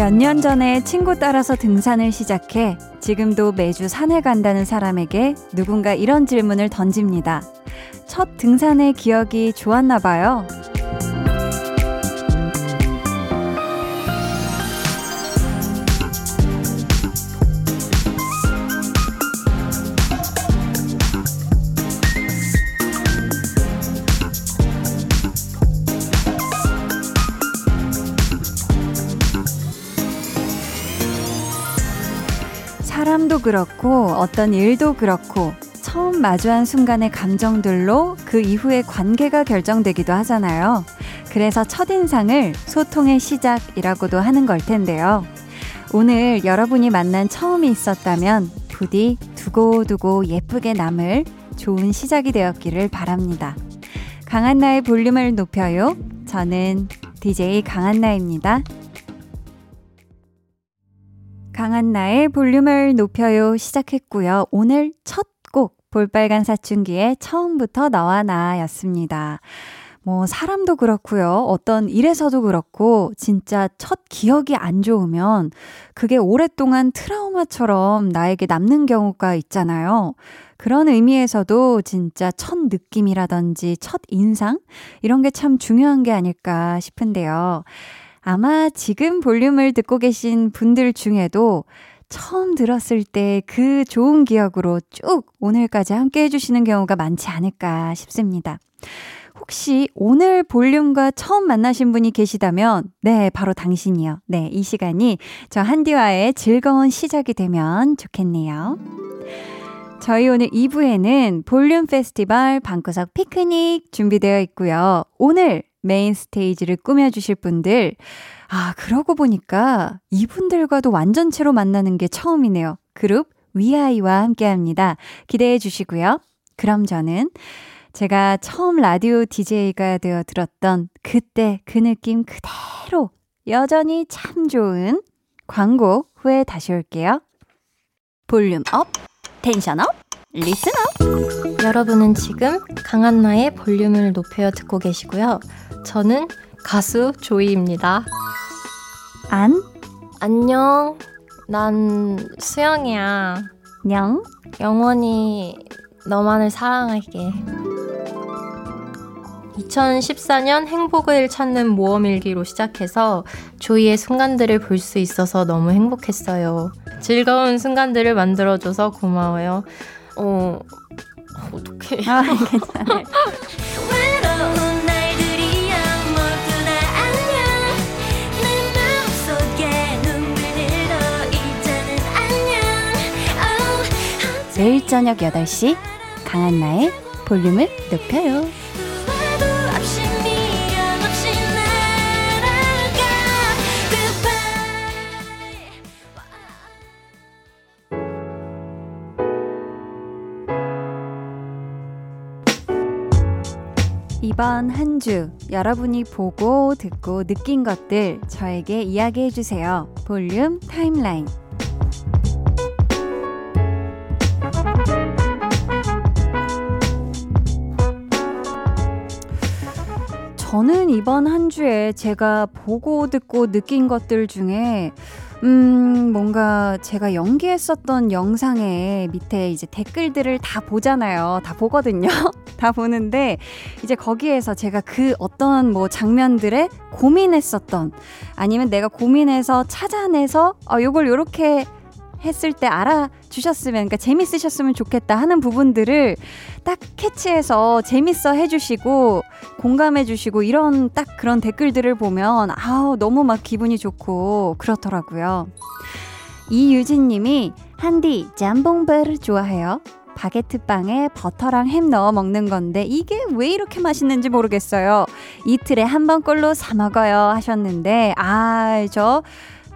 몇 년 전에 친구 따라서 등산을 시작해 지금도 매주 산에 간다는 사람에게 누군가 이런 질문을 던집니다. 첫 등산의 기억이 좋았나 봐요. 그렇고 어떤 일도 그렇고 처음 마주한 순간의 감정들로 그 이후의 관계가 결정되기도 하잖아요. 그래서 첫인상을 소통의 시작이라고도 하는 걸 텐데요. 오늘 여러분이 만난 처음이 있었다면 부디 두고두고 예쁘게 남을 좋은 시작이 되었기를 바랍니다. 강한나의 볼륨을 높여요. 저는 DJ 강한나입니다. 강한나의 볼륨을 높여요 시작했고요. 오늘 첫 곡 볼빨간 사춘기의 처음부터 너와 나였습니다. 뭐 사람도 그렇고요. 어떤 일에서도 그렇고 진짜 첫 기억이 안 좋으면 그게 오랫동안 트라우마처럼 나에게 남는 경우가 있잖아요. 그런 의미에서도 진짜 첫 느낌이라든지 첫 인상 이런 게 참 중요한 게 아닐까 싶은데요. 아마 지금 볼륨을 듣고 계신 분들 중에도 처음 들었을 때 그 좋은 기억으로 쭉 오늘까지 함께 해주시는 경우가 많지 않을까 싶습니다. 혹시 오늘 볼륨과 처음 만나신 분이 계시다면, 네, 바로 당신이요. 네, 이 시간이 저 한디와의 즐거운 시작이 되면 좋겠네요. 저희 오늘 2부에는 볼륨 페스티벌 방구석 피크닉 준비되어 있고요. 오늘 main stage를 꾸며주실 분들, 아, 그러고 보니까 이분들과도 완전체로 만나는 게 처음이네요. 그룹 위아이와 함께 합니다. 기대해 주시고요. 그럼 저는 제가 처음 라디오 DJ가 되어 들었던 그때 그 느낌 그대로 여전히 참 좋은 광고 후에 다시 올게요. Volume up, tension up, listen up. 여러분은 지금 강한나의 볼륨을 높여 듣고 계시고요. 저는 가수 조이입니다. 안, 안녕. 난 수영이야. 냥, 영원히 너만을 사랑할게. 2014년 행복을 찾는 모험일기로 시작해서 조이의 순간들을 볼 수 있어서 너무 행복했어요. 즐거운 순간들을 만들어줘서 고마워요. 어, 어떡해. 아, 괜찮아요. 매일 저녁 8시 강한나의 볼륨을 높여요. 이번 한 주 여러분이 보고 듣고 느낀 것들 저에게 이야기해 주세요. 볼륨 타임라인. 저는 이번 한 주에 제가 보고 듣고 느낀 것들 중에 음, 뭔가 제가 연기했었던 영상에 밑에 이제 댓글들을 다 보잖아요. 다 보거든요. 다 보는데 이제 거기에서 제가 그 어떤 뭐 장면들에 고민했었던 아니면 내가 고민해서 찾아내서 아, 요걸 요렇게 했을 때 알아주셨으면, 그러니까 재밌으셨으면 좋겠다 하는 부분들을 딱 캐치해서 재밌어 해주시고, 공감해주시고, 이런 딱 그런 댓글들을 보면, 아우, 너무 막 기분이 좋고, 그렇더라고요. 이유진 님이, 한디, 짬뽕배를 좋아해요. 바게트 빵에 버터랑 햄 넣어 먹는 건데 이게 왜 이렇게 맛있는지 모르겠어요. 이틀에 한 번꼴로 사 먹어요 하셨는데 아, 저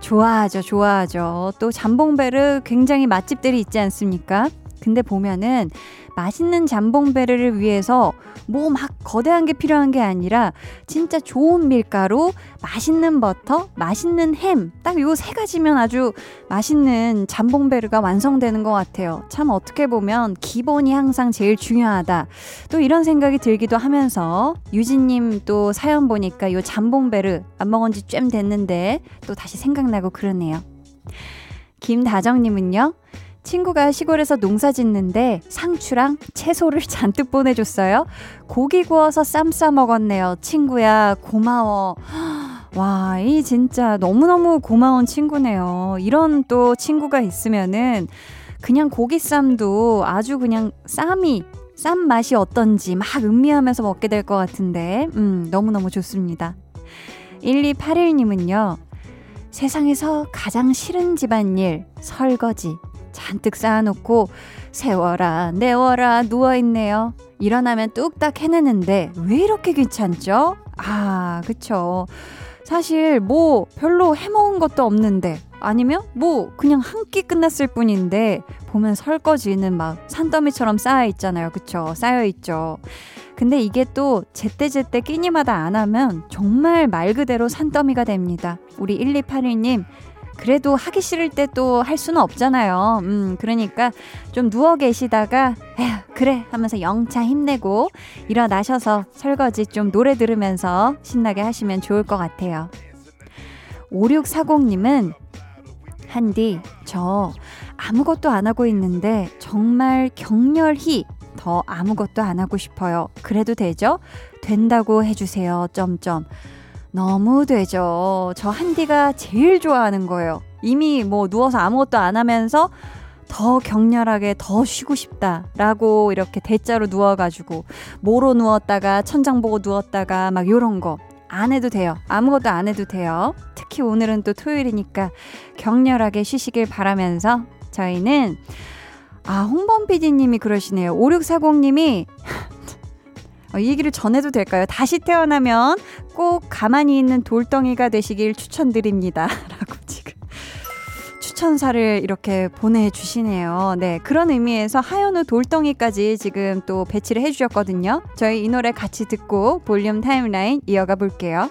좋아하죠, 좋아하죠. 또 잠봉베르 굉장히 맛집들이 있지 않습니까? 근데 보면은 맛있는 잠봉베르를 위해서 뭐 막 거대한 게 필요한 게 아니라 진짜 좋은 밀가루, 맛있는 버터, 맛있는 햄, 딱 요 세 가지면 아주 맛있는 잠봉베르가 완성되는 것 같아요. 참 어떻게 보면 기본이 항상 제일 중요하다. 또 이런 생각이 들기도 하면서 유진님 또 사연 보니까 요 잠봉베르 안 먹은 지좀 됐는데 또 다시 생각나고 그러네요. 김다정님은요. 친구가 시골에서 농사 짓는데 상추랑 채소를 잔뜩 보내줬어요. 고기 구워서 쌈 싸 먹었네요. 친구야, 고마워. 와, 이 진짜 너무너무 고마운 친구네요. 이런 또 친구가 있으면은 그냥 고기쌈도 아주 그냥 쌈이, 쌈 맛이 어떤지 막 음미하면서 먹게 될 것 같은데, 음, 너무너무 좋습니다. 1281님은요, 세상에서 가장 싫은 집안일, 설거지. 잔뜩 쌓아놓고 세워라, 내워라, 누워있네요. 일어나면 뚝딱 해내는데 왜 이렇게 귀찮죠? 아, 그쵸. 사실 뭐 별로 해먹은 것도 없는데 아니면 뭐 그냥 한 끼 끝났을 뿐인데 보면 설거지는 막 산더미처럼 쌓여 있잖아요. 그쵸? 쌓여 있죠. 근데 이게 또 제때제때 끼니마다 안 하면 정말 말 그대로 산더미가 됩니다. 우리 1281님 그래도 하기 싫을 때 또 할 수는 없잖아요. 음, 그러니까 좀 누워 계시다가, 에휴, 그래 하면서 영차 힘내고 일어나셔서 설거지 좀 노래 들으면서 신나게 하시면 좋을 것 같아요. 5640님은, 한디, 저 아무것도 안 하고 있는데 정말 격렬히 더 아무것도 안 하고 싶어요. 그래도 되죠? 된다고 해주세요. 점점. 너무 되죠. 저 한디가 제일 좋아하는 거예요. 이미 뭐 누워서 아무것도 안 하면서 더 격렬하게 더 쉬고 싶다라고 이렇게 대자로 누워가지고 뭐로 누웠다가 천장 보고 누웠다가 막 요런 거 안 해도 돼요. 아무것도 안 해도 돼요. 특히 오늘은 또 토요일이니까 격렬하게 쉬시길 바라면서 저희는 아 홍범 PD님이 그러시네요. 5640님이 어, 이 얘기를 전해도 될까요? 다시 태어나면 꼭 가만히 있는 돌덩이가 되시길 추천드립니다. 라고 지금 추천사를 이렇게 보내주시네요. 네. 그런 의미에서 하현우 돌덩이까지 지금 또 배치를 해주셨거든요. 저희 이 노래 같이 듣고 볼륨 timeline 이어가 볼게요.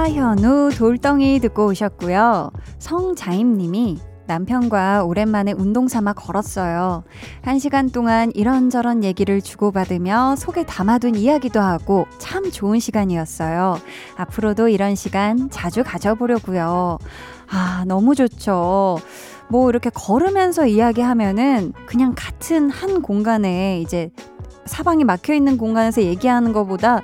하현우 돌덩이 듣고 오셨고요. 성자임님이 남편과 오랜만에 운동 삼아 걸었어요. 한 시간 동안 이런저런 얘기를 주고받으며 속에 담아둔 이야기도 하고 참 좋은 시간이었어요. 앞으로도 이런 시간 자주 가져보려고요. 아, 너무 좋죠. 뭐 이렇게 걸으면서 이야기하면은 그냥 같은 한 공간에 이제 사방이 막혀 있는 공간에서 얘기하는 것보다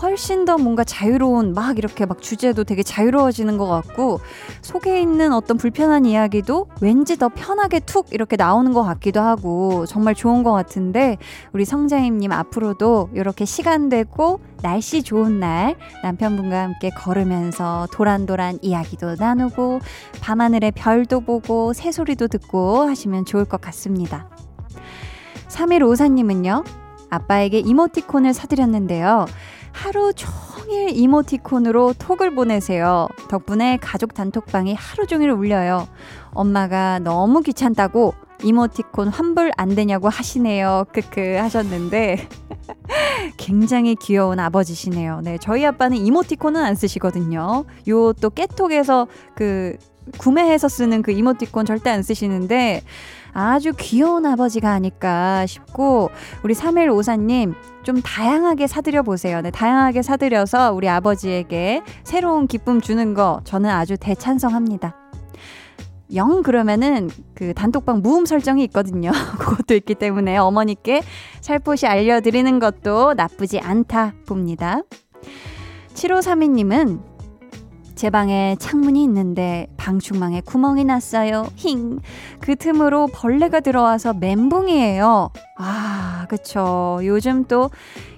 훨씬 더 뭔가 자유로운 막 이렇게 막 주제도 되게 자유로워지는 것 같고 속에 있는 어떤 불편한 이야기도 왠지 더 편하게 툭 이렇게 나오는 것 같기도 하고 정말 좋은 것 같은데 우리 성자임님 앞으로도 이렇게 시간 되고 날씨 좋은 날 남편분과 함께 걸으면서 도란도란 이야기도 나누고 밤하늘의 별도 보고 새소리도 듣고 하시면 좋을 것 같습니다. 3154님은요, 아빠에게 이모티콘을 사드렸는데요. 하루 종일 이모티콘으로 톡을 보내세요. 덕분에 가족 단톡방이 하루 종일 울려요. 엄마가 너무 귀찮다고 이모티콘 환불 안 되냐고 하시네요. 크크 하셨는데 굉장히 귀여운 아버지시네요. 네, 저희 아빠는 이모티콘은 안 쓰시거든요. 요 또 깨톡에서 그 구매해서 쓰는 그 이모티콘 절대 안 쓰시는데 아주 귀여운 아버지가 아닐까 싶고 우리 3154님 좀 다양하게 사드려 보세요. 네, 다양하게 사드려서 우리 아버지에게 새로운 기쁨 주는 거 저는 아주 대찬성합니다. 영 그러면은 그 단톡방 무음 설정이 있거든요. 그것도 있기 때문에 어머니께 살포시 알려드리는 것도 나쁘지 않다 봅니다. 7532님은 제 방에 창문이 있는데 방충망에 구멍이 났어요. 힝. 그 틈으로 벌레가 들어와서 멘붕이에요. 아, 그쵸. 요즘 또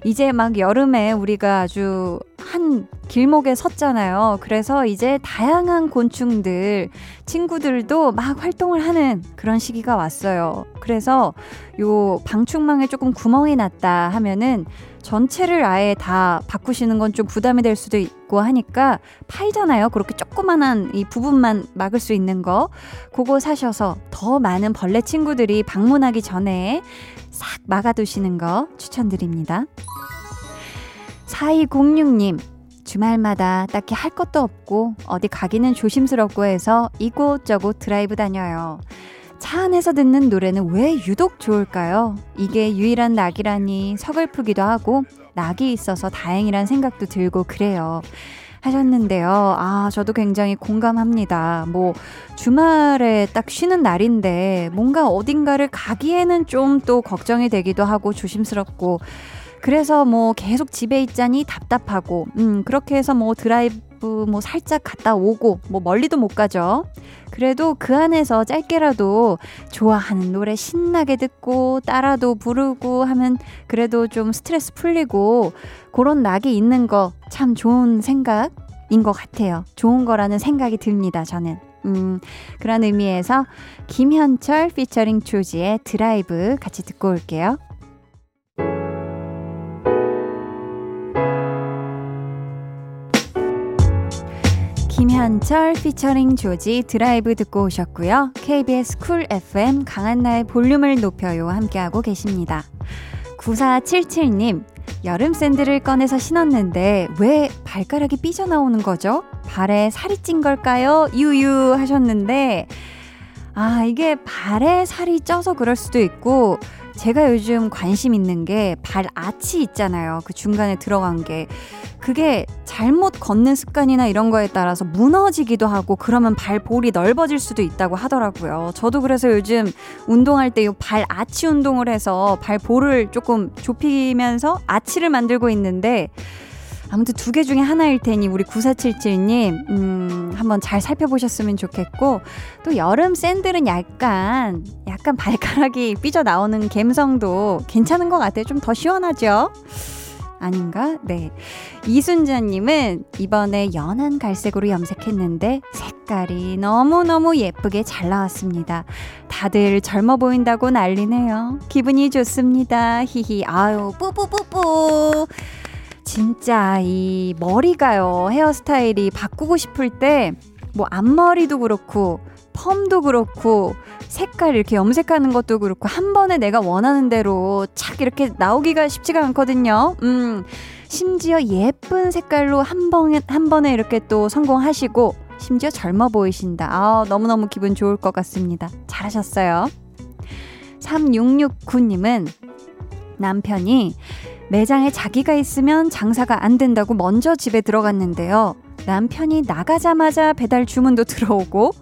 이제 막 여름에 우리가 아주 한 길목에 섰잖아요. 그래서 이제 다양한 곤충들, 친구들도 막 활동을 하는 그런 시기가 왔어요. 그래서 요 방충망에 조금 구멍이 났다 하면은 전체를 아예 다 바꾸시는 건 좀 부담이 될 수도 있고 하니까 팔잖아요. 그렇게 조그만한 이 부분만 막을 수 있는 거. 그거 사셔서 더 많은 벌레 친구들이 방문하기 전에 싹 막아두시는 거 추천드립니다. 4206님, 주말마다 딱히 할 것도 없고 어디 가기는 조심스럽고 해서 이곳저곳 드라이브 다녀요. 차 안에서 듣는 노래는 왜 유독 좋을까요? 이게 유일한 낙이라니 서글프기도 하고 낙이 있어서 다행이란 생각도 들고 그래요. 하셨는데요. 아, 저도 굉장히 공감합니다. 뭐, 주말에 딱 쉬는 날인데, 뭔가 어딘가를 가기에는 좀 또 걱정이 되기도 하고 조심스럽고, 그래서 뭐 계속 집에 있자니 답답하고, 음, 그렇게 해서 뭐 드라이브 뭐 살짝 갔다 오고, 뭐 멀리도 못 가죠. 그래도 그 안에서 짧게라도 좋아하는 노래 신나게 듣고, 따라도 부르고 하면 그래도 좀 스트레스 풀리고, 그런 낙이 있는 거 참 좋은 생각인 것 같아요. 좋은 거라는 생각이 듭니다, 저는. 음, 그런 의미에서 김현철 피처링 조지의 드라이브 같이 듣고 올게요. 김현철 피처링 조지 드라이브 듣고 오셨고요. KBS 쿨 FM 강한나의 볼륨을 높여요 함께하고 계십니다. 9477님, 여름 샌들을 꺼내서 신었는데 왜 발가락이 삐져나오는 거죠? 발에 살이 찐 걸까요? 유유 하셨는데, 아, 이게 발에 살이 쪄서 그럴 수도 있고, 제가 요즘 관심 있는 게 발 아치 있잖아요. 그 중간에 들어간 게. 그게 잘못 걷는 습관이나 이런 거에 따라서 무너지기도 하고 그러면 발볼이 넓어질 수도 있다고 하더라고요. 저도 그래서 요즘 운동할 때 이 발 아치 운동을 해서 발볼을 조금 좁히면서 아치를 만들고 있는데 아무튼 두 개 중에 하나일 테니 우리 9477님 음, 한번 잘 살펴보셨으면 좋겠고 또 여름 샌들은 약간 약간 발가락이 삐져 나오는 감성도 괜찮은 것 같아요. 좀 더 시원하죠? 아닌가? 네. 이순자님은 이번에 연한 갈색으로 염색했는데 색깔이 너무너무 예쁘게 잘 나왔습니다. 다들 젊어 보인다고 난리네요. 기분이 좋습니다. 히히. 아유, 뿌뿌뿌뿌. 진짜 이 머리가요. 헤어스타일이 바꾸고 싶을 때 뭐 앞머리도 그렇고 펌도 그렇고 색깔 이렇게 염색하는 것도 그렇고 한 번에 내가 원하는 대로 착 이렇게 나오기가 쉽지가 않거든요. 음. 심지어 예쁜 색깔로 한 번에 한 번에 이렇게 또 성공하시고 심지어 젊어 보이신다. 아, 너무너무 기분 좋을 것 같습니다. 잘하셨어요. 3669님은 남편이 매장에 자기가 있으면 장사가 안 된다고 먼저 집에 들어갔는데요. 남편이 나가자마자 배달 주문도 들어오고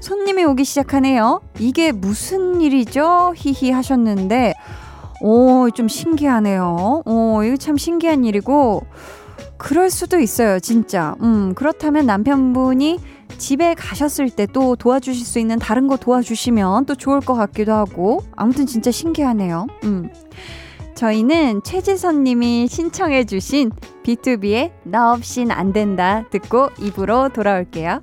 손님이 오기 시작하네요. 이게 무슨 일이죠? 히히 하셨는데, 오, 좀 신기하네요. 오, 이거 참 신기한 일이고, 그럴 수도 있어요, 진짜. 음, 그렇다면 남편분이 집에 가셨을 때 또 도와주실 수 있는 다른 거 도와주시면 또 좋을 것 같기도 하고, 아무튼 진짜 신기하네요. 음. 저희는 최지선 님이 신청해 주신 B2B의 나 없인 안 된다 듣고 입으로 돌아올게요.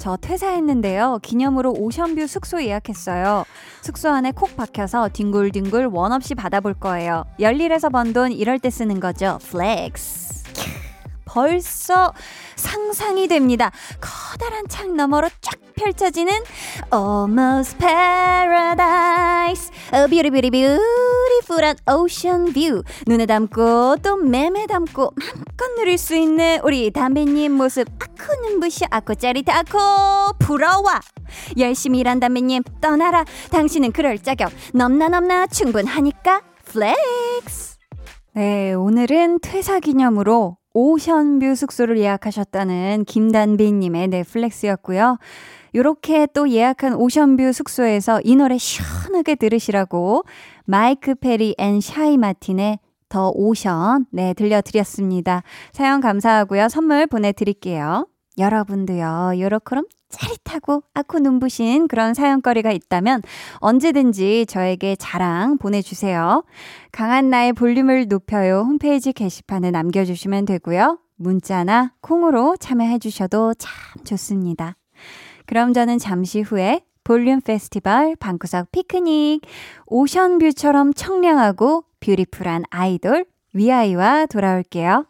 저 퇴사했는데요. 기념으로 ocean view 숙소 예약했어요. 숙소 안에 콕 박혀서 뒹굴뒹굴 원 없이 바다 볼 거예요. 열일해서 번 돈 이럴 때 쓰는 거죠. Flex. 벌써 상상이 됩니다. 커다란 창 너머로 쫙 펼쳐지는 Almost Paradise. A beautiful, beautiful한 ocean view. 눈에 담고 또 맴에 담고 마음껏 누릴 수 있는 우리 단비님 모습. 아쿠 눈부셔, 아쿠 짜릿해, 아쿠 부러워. 열심히 일한 단비님 떠나라. 당신은 그럴 자격 넘나 넘나 충분하니까 flex. 네, 오늘은 퇴사 기념으로 ocean view 숙소를 예약하셨다는 김단비님의 flex였고요. 요렇게 또 예약한 ocean view 숙소에서 이 노래 시원하게 들으시라고 Mike Perry and Shy Martin의 The Ocean 네 들려드렸습니다. 사연 감사하고요. 선물 보내드릴게요. 여러분도요. 요렇게럼 짜릿하고 아쿠 눈부신 그런 사연거리가 있다면 언제든지 저에게 자랑 보내주세요. 강한 나의 볼륨을 높여요 홈페이지 게시판에 남겨주시면 되고요. 문자나 콩으로 참여해 주셔도 참 좋습니다. 그럼 저는 잠시 후에 볼륨 페스티벌 방구석 피크닉 오션뷰처럼 청량하고 뷰티풀한 아이돌 위아이와 돌아올게요.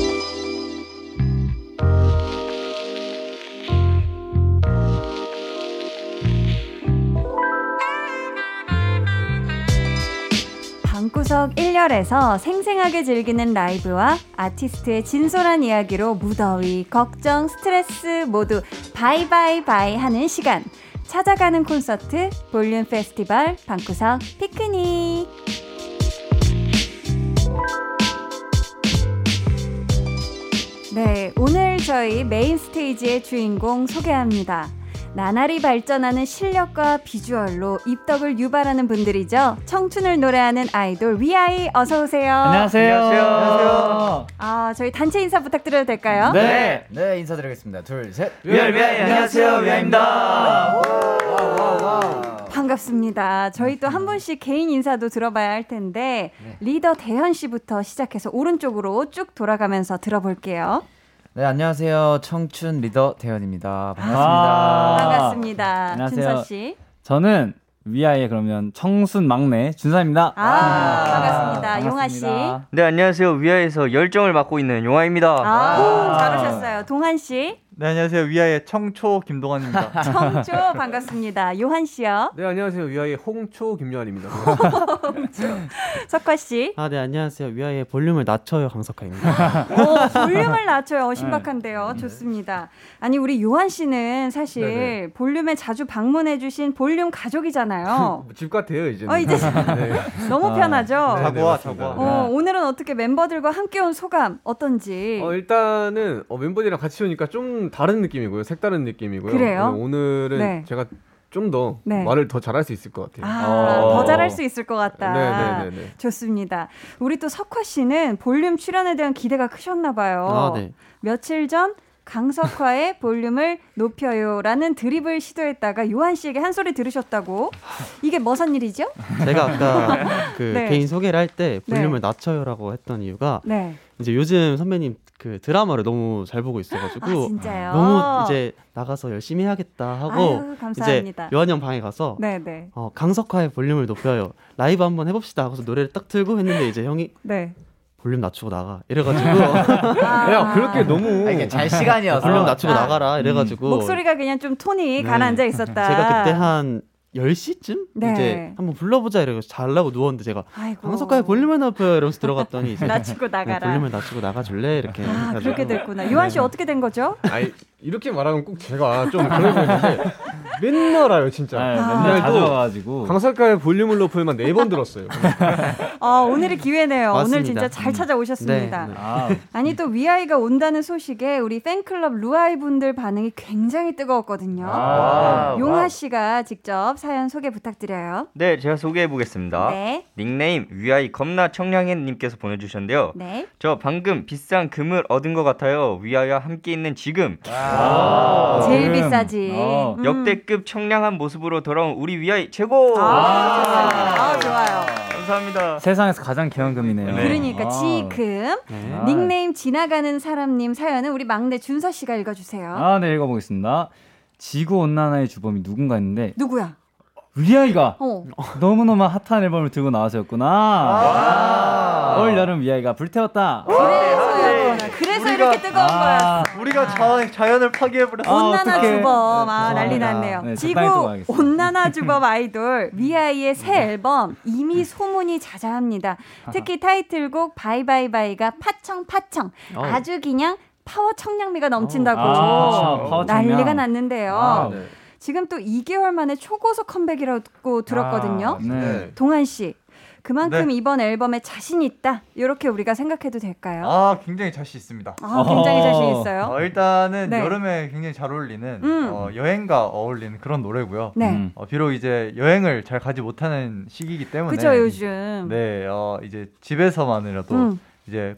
방구석 1열에서 생생하게 즐기는 라이브와 아티스트의 진솔한 이야기로 무더위, 걱정, 스트레스 모두 bye bye bye 하는 시간. 찾아가는 콘서트 볼륨 페스티벌 방구석 피크닉. 네, 오늘 저희 메인 스테이지의 주인공 소개합니다. 나날이 발전하는 실력과 비주얼로 입덕을 유발하는 분들이죠. 청춘을 노래하는 아이돌 위아이 어서 오세요. 안녕하세요. 안녕하세요. 아, 저희 단체 인사 부탁드려도 될까요? 네. 네, 인사드리겠습니다. 둘, 셋. 위아이, 위아이, 안녕하세요, 위아입니다. 반갑습니다. 저희 또 한 분씩 개인 인사도 들어봐야 할 텐데 네. 리더 대현 씨부터 시작해서 오른쪽으로 쭉 돌아가면서 들어볼게요. 네, 안녕하세요. 청춘 리더 대현입니다. 반갑습니다. 아. 반갑습니다. 안녕하세요. 준서 씨. 저는 위아이의 그러면 청순 막내 준사입니다. 아, 반갑습니다. 용하 씨. 반갑습니다. 네 안녕하세요 위아에서 열정을 맡고 있는 용화입니다. 아, 잘 오셨어요. 동한 씨. 네 안녕하세요 위아의 청초 김동환입니다. 청조 반갑습니다. 요한 씨요. 네 안녕하세요 위아의 홍초 김요한입니다. 석화 씨. 아 네 안녕하세요 위아의 볼륨을 낮춰요 강석하입니다. 오, 볼륨을 낮춰요. 어, 신박한데요. 좋습니다. 아니, 우리 요한 씨는 사실 네네. 볼륨에 자주 방문해 주신 볼륨 가족이잖아요. 집 같아요 이제. 어, 이제 너무 아, 편하죠? 네, 자고와, 맞습니다. 자고와. 어, 오늘은 어떻게 멤버들과 함께 온 소감 어떤지. 어, 일단은 어, 멤버들이랑 같이 오니까 좀 다른 느낌이고요. 색다른 느낌이고요. 그래요? 어, 오늘은 네. 제가 좀더 네. 말을 더 잘할 수 있을 것 같아요. 아, 어. 더 잘할 수 있을 것 같다. 네네네네. 좋습니다. 우리 또 석화 씨는 볼륨 출연에 대한 기대가 크셨나 봐요. 아 네. 며칠 전 강석화의 볼륨을 높여요라는 드립을 시도했다가 요한 씨에게 한 소리 들으셨다고. 이게 무슨 일이죠? 제가 아까 그 네. 개인 소개를 할때 네. 볼륨을 낮춰요라고 했던 이유가 네. 이제 요즘 선배님 그 드라마를 너무 잘 보고 있어가지고 아, 진짜요? 너무 이제 나가서 열심히 해야겠다 하고 아유, 감사합니다. 이제 요한 형 방에 가서 네네. 어, 강석화의 볼륨을 높여요 라이브 한번 해봅시다 하고서 노래를 딱 틀고 했는데 이제 형이 네. 볼륨 낮추고 나가 이래가지고 아, 야 그렇게 너무 아, 이게 잘 시간이어서. 볼륨 낮추고 아. 나가라 이래가지고 목소리가 그냥 좀 톤이 네. 가라앉아 있었다. 제가 그때 한 10시쯤 네. 이제 한번 불러보자 이러고 잘라고 누웠는데 제가 아이고. 강석가의 볼륨을 높여요 이러면서 들어갔더니 이제 낮추고 네, 나가라. 볼륨을 낮추고 나가줄래 이렇게 아. 그렇게 됐구나. 요한 씨 어떻게 된 거죠? 아니 이렇게 말하면 꼭 제가 좀 그래 보이는데 맨날 와요 진짜. 네, 아. 맨날 자주 또 와가지고. 강살가의 볼륨을 높여만 네 번 들었어요. 아, 오늘이 기회네요. 오늘 맞습니다. 진짜 잘 찾아오셨습니다. 네, 네. 아, 아니 또 위아이가 온다는 소식에 우리 팬클럽 루아이 분들 반응이 굉장히 뜨거웠거든요. 아, 용하. 씨가 직접 사연 소개 부탁드려요. 네, 제가 소개해 보겠습니다. 네. 닉네임 위아이 겁나 청량해님께서 보내주셨는데요. 네. 저 방금 비싼 금을 얻은 것 같아요. 위아이와 함께 있는 지금 제일 음. 비싸지. 어. 음. 역대급 청량한 모습으로 돌아온 우리 위아이 최고. 아. 아, 좋아요. 감사합니다. 세상에서 가장 귀한 금이네요. 그러니까 아. 지금 네. 닉네임 지나가는 사람님 사연은 우리 막내 준서 씨가 읽어주세요. 아, 네, 읽어보겠습니다. 지구 온난화의 주범이 누군가 했는데 누구야? 위아이가 어. 너무너무 핫한 앨범을 들고 나와서였구나. 올 여름 위아이가 불태웠다. 그래서였 그래서 이렇게 뜨거운 거야. 우리가 자, 자연을 파괴해버렸어. 아, 온난화 어떡해. 주범 아 네, 난리 죄송합니다. 났네요. 네, 지구. 온난화 주범 아이돌 위아이의 새 앨범 이미 소문이 자자합니다. 특히 타이틀곡 Bye Bye Bye가 파청 파청 어. 아주 그냥 파워 청량미가 넘친다고 아, 파워 청량. 난리가 났는데요. 아, 네. 지금 또 2개월 만에 초고속 컴백이라고 들었거든요. 아, 네. 동한 씨. 그만큼 네. 이번 앨범에 자신 있다. 이렇게 우리가 생각해도 될까요? 아, 굉장히 자신 있습니다. 아, 굉장히 자신 있어요. 어, 일단은 네. 여름에 굉장히 잘 어울리는 음. 어, 여행과 어울리는 그런 노래고요. 네. 음. 어, 비록 이제 여행을 잘 가지 못하는 시기이기 때문에 그죠 요즘. 네, 어, 이제 집에서만이라도 음. 이제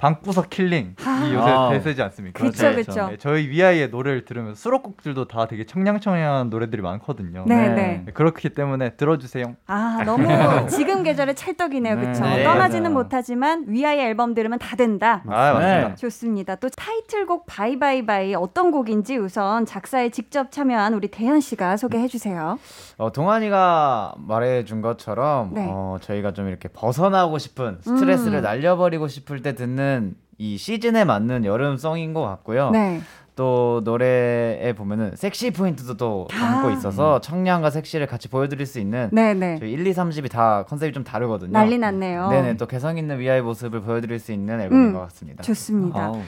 방구석 힐링 아. 이 요새 아. 대세지 않습니까? 네. 그쵸. 네, 저희 위아이의 노래를 들으면 수록곡들도 다 되게 청량청량한 노래들이 많거든요. 네, 네. 네. 네, 그렇기 때문에 들어주세요. 아, 너무 지금 계절에 찰떡이네요. 네? 네, 떠나지는 맞아요. 못하지만 위아이 앨범 들으면 다 된다. 아, 맞습니다. 네. 좋습니다. 또 타이틀곡 Bye Bye Bye 어떤 곡인지 우선 작사에 직접 참여한 우리 대현 씨가 소개해 주세요. 어, 동한이가 말해준 것처럼 네. 어, 저희가 좀 이렇게 벗어나고 싶은 스트레스를 음. 날려버리고 싶을 때 듣는 이 시즌에 맞는 여름송인 것 같고요. 네. 또 노래에 보면은 섹시 포인트도 또 담고 아. 있어서 청량과 섹시를 같이 보여드릴 수 있는 네, 네. 저희 1, 2, 3집이 다 컨셉이 좀 다르거든요. 난리 났네요. 네네 또 개성 있는 위아이 모습을 보여드릴 수 있는 앨범인 음, 것 같습니다. 좋습니다. 아우.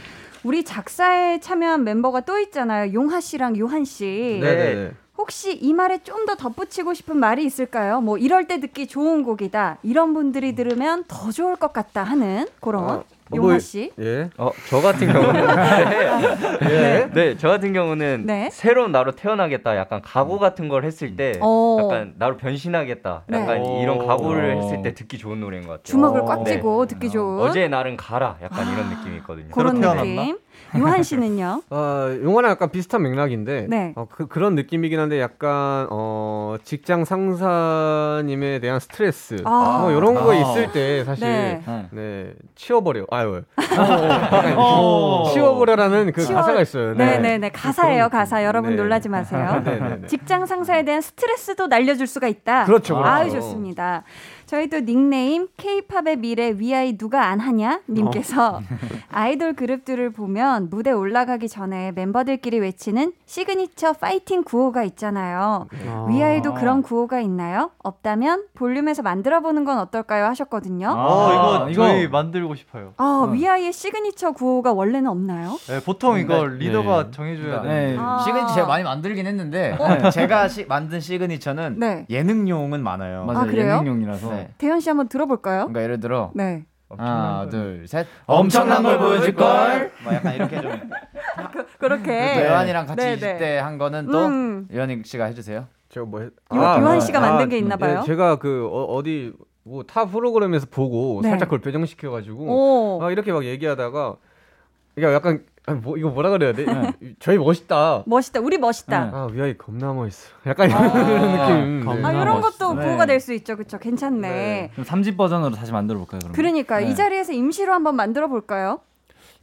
우리 작사에 참여한 멤버가 또 있잖아요. 용하 씨랑 요한 씨. 네네네. 혹시 이 말에 좀 더 덧붙이고 싶은 말이 있을까요? 뭐 이럴 때 듣기 좋은 곡이다. 이런 분들이 들으면 더 좋을 것 같다 하는 그런 어, 용하 뭐, 씨. 예. 어, 저 같은 경우는 네. 네, 저 같은 경우는 네. 새로운 나로 태어나겠다. 약간 각오 같은 걸 했을 때 어. 약간 나로 변신하겠다. 네. 약간 오. 이런 각오를 어. 했을 때 듣기 좋은 노래인 것 같아요. 주먹을 꽉 네. 쥐고 듣기 좋은 어제의 날은 가라. 약간 이런 느낌이 있거든요. 그런 새로 느낌. 요한 씨는요? 어, 용화랑 약간 비슷한 맥락인데 네. 어, 그, 그런 느낌이긴 한데 약간 어, 직장 상사님에 대한 스트레스 아. 뭐 이런 거 아. 있을 때 사실 네. 네, 네. 치워버려 아유 약간 어. 치워버려라는 그 치워- 가사가 있어요. 네 네 네 가사예요 가사 여러분 네. 놀라지 마세요. 네네네. 직장 상사에 대한 스트레스도 날려줄 수가 있다. 그렇죠, 그렇죠. 아유 좋습니다. 저희 또 닉네임 K-팝의 미래 위아이 누가 안 하냐 님께서 아이돌 그룹들을 보면 무대 올라가기 전에 멤버들끼리 외치는 시그니처 파이팅 구호가 있잖아요. 아. 위아이도 그런 구호가 있나요? 없다면 볼륨에서 만들어 보는 건 어떨까요? 하셨거든요. 아, 어, 이거 이거- 저희 만들고 싶어요. 아, 위아이의 시그니처 구호가 원래는 없나요? 네, 보통 이거 네. 리더가 네. 정해 줘야 네, 돼요. 아. 시그니처 제가 많이 만들긴 했는데 제가 시- 만든 시그니처는 네. 예능용은 많아요. 맞아요. 아, 그래요? 예능용이라서. 네. 대현 씨 한번 들어볼까요? 그러니까 예를 들어 네. 하나, 둘, 셋. 엄청난 걸 보여줄 걸. 뭐 약간 이렇게 좀. 그 렇게. 또 요한이랑 같이 네, 있을 네. 때한 거는 또 음. 요한이 씨가 해주세요. 제가 뭐 했... 요- 요한 씨가 만든 게 있나 봐요. 예, 제가 그 어, 디 뭐 타 프로그램에서 보고 네. 살짝 그걸 배정시켜가지고 오. 아, 이렇게 막 얘기하다가 이게 약간 아, 뭐 이거 뭐라 그래야 돼? 네. 저희 멋있다. 멋있다. 우리 멋있다. 네. 아 위아이 겁나 멋있어. 약간 이런 느낌. 겁나 아, 네. 이런 멋있어. 것도 네. 구호가 될 수 있죠. 그쵸. 괜찮네. 네. 그럼 3집 버전으로 다시 만들어 볼까요, 그러면? 그러니까 네. 이 자리에서 임시로 한번 만들어 볼까요?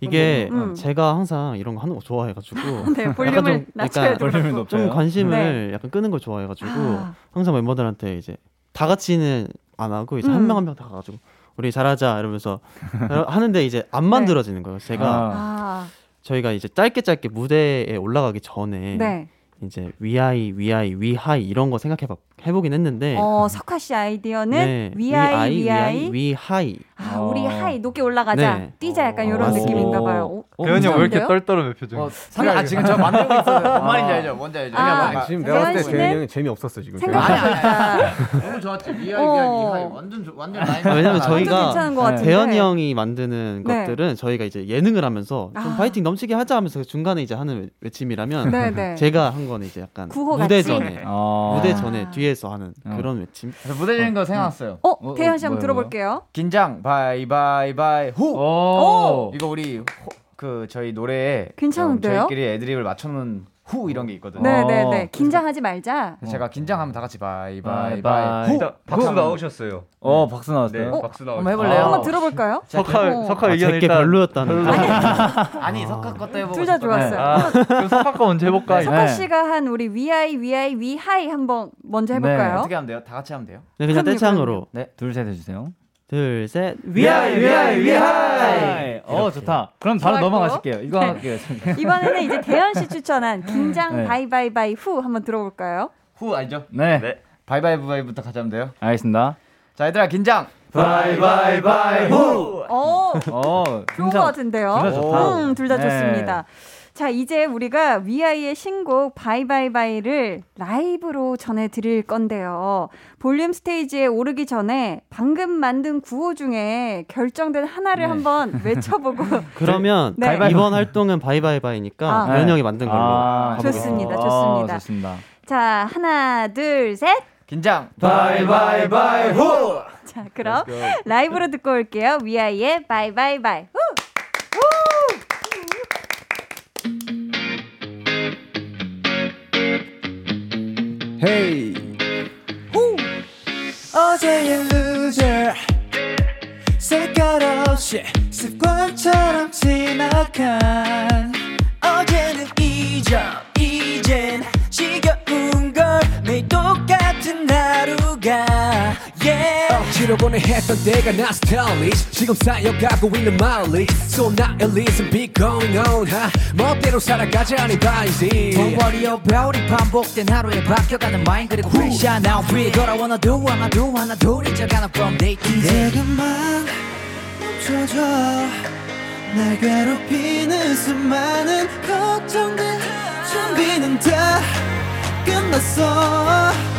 이게 음. 제가 항상 이런 거 하는 거 좋아해가지고 네, 볼륨을 좀 낮춰야 높여요. 좀 관심을 약간 끄는 걸 좋아해가지고 아. 항상 멤버들한테 이제 다 같이는 안 하고 이제 음. 한명 한 명 다 가가지고 우리 잘하자 이러면서 하는데 이제 안 만들어지는 거예요. 제가 아. 아, 저희가 이제 짧게 짧게 무대에 올라가기 전에 네. 이제 위아이 위아이 we high 이런 거 생각해 해보긴 했는데 어, 석화 씨 아이디어는 네, 위아이 위아이 we high 아, 우리 high 높게 올라가자. 네. 뛰자 약간 이런 맞습니다. 느낌인가 봐요. 어, 대현이 형왜 이렇게? 떨떠름해 표정? 어, 상관 아 지금 저 만들고 있어요. 뭔 말인지 알죠? 뭔지 알죠? 아, 아니, 지금 내가 봤을 때 대현 씨는 대현이 형이 재미 없었어 지금. 생각보다 너무 좋았지. 위아이 어. 위아이 we high 완전 좋- 완전 라임. 아, 왜냐면 완전 저희가. 대현이 형이 만드는 네. 것들은 저희가 이제 예능을 하면서 좀 아. 파이팅 넘치게 하자 하면서 중간에 이제 하는 외- 외침이라면 네, 네. 제가 한 거는 이제 약간 무대? 전에 어. 무대 아. 전에 뒤에 서 하는 어. 그런 외침. 그래서 무대 지는 거 생각났어요. 어, 대현 씨 한번 들어볼게요. 긴장 bye bye bye 후. 오. 이거 우리 호, 그 저희 노래에 괜찮은데요? 좀 저희끼리 애드립을 맞춰놓은 후 이런 게 있거든요. 네, 어. 네, 네. 긴장하지 말자. 제가 긴장하면 다 같이 bye bye bye bye bye. 후. 일단 박수 후. 나오셨어요. 어, 박수 나왔어요. 어? 박수 나오셨어요. 한번 해볼래요? 한번 들어볼까요? 석화 어. 석화 아, 의견 제게 일단 별로였다는. 아니 석화 것도 해보고 둘 다. 좋았어요. 아, 그럼 석화 거 언제 해볼까? 석화 네. 씨가 한 우리 위아이 위아이 we high 한번 먼저 해볼까요? 어떻게 하면 돼요? 다 같이 하면 돼요? 네, 그냥 떼창으로. 둘, 셋 해주세요. 둘, 셋. 위아이, 위아이, 위아이! 어, 좋다. 그럼 바로 좋았고. 넘어가실게요. 이거 네. 할게요. 이번에는 이제 대현 씨 추천한 긴장 네. bye bye bye 후 한번 들어볼까요? 후 알죠? 네. 네. bye bye bye부터 하면 돼요? 알겠습니다. 자 얘들아 긴장 bye bye bye 후! 어, 어, 좋은 것 같은데요. 둘다 좋다. 음, 둘다 네. 좋습니다. 자, 이제 우리가 위아이의 신곡 Bye Bye Bye를 라이브로 전해드릴 건데요. 볼륨 스테이지에 오르기 전에 방금 만든 구호 중에 결정된 하나를 네. 한번 외쳐보고 그러면 네. 이번 활동은 Bye Bye Bye니까 아. 대현이 형이 만든 걸로. 아. 좋습니다, 어, 좋습니다. 좋습니다. 자, 하나, 둘, 셋. 긴장 bye bye bye 후! 자, 그럼 라이브로 듣고 올게요. 위아이의 Bye Bye Bye. 후! Hey. 어제의 loser 색깔 없이 습관처럼 지나간 보내 했던 때가 나 스타일리sh 지금 쌓여가고 있는 마일리지 So now at least be going on 하, 멋대로 살아가자니 바이지 Don't worry about it. 반복된 하루에 바뀌어가는 마인. 그리고 프레시아 Now free 돌아와 하나 둘 하나 둘 하나 둘 잊어가는 from day to day. 이제 그만 멈춰줘 날 괴롭히는 수많은 걱정들 준비는 다 끝났어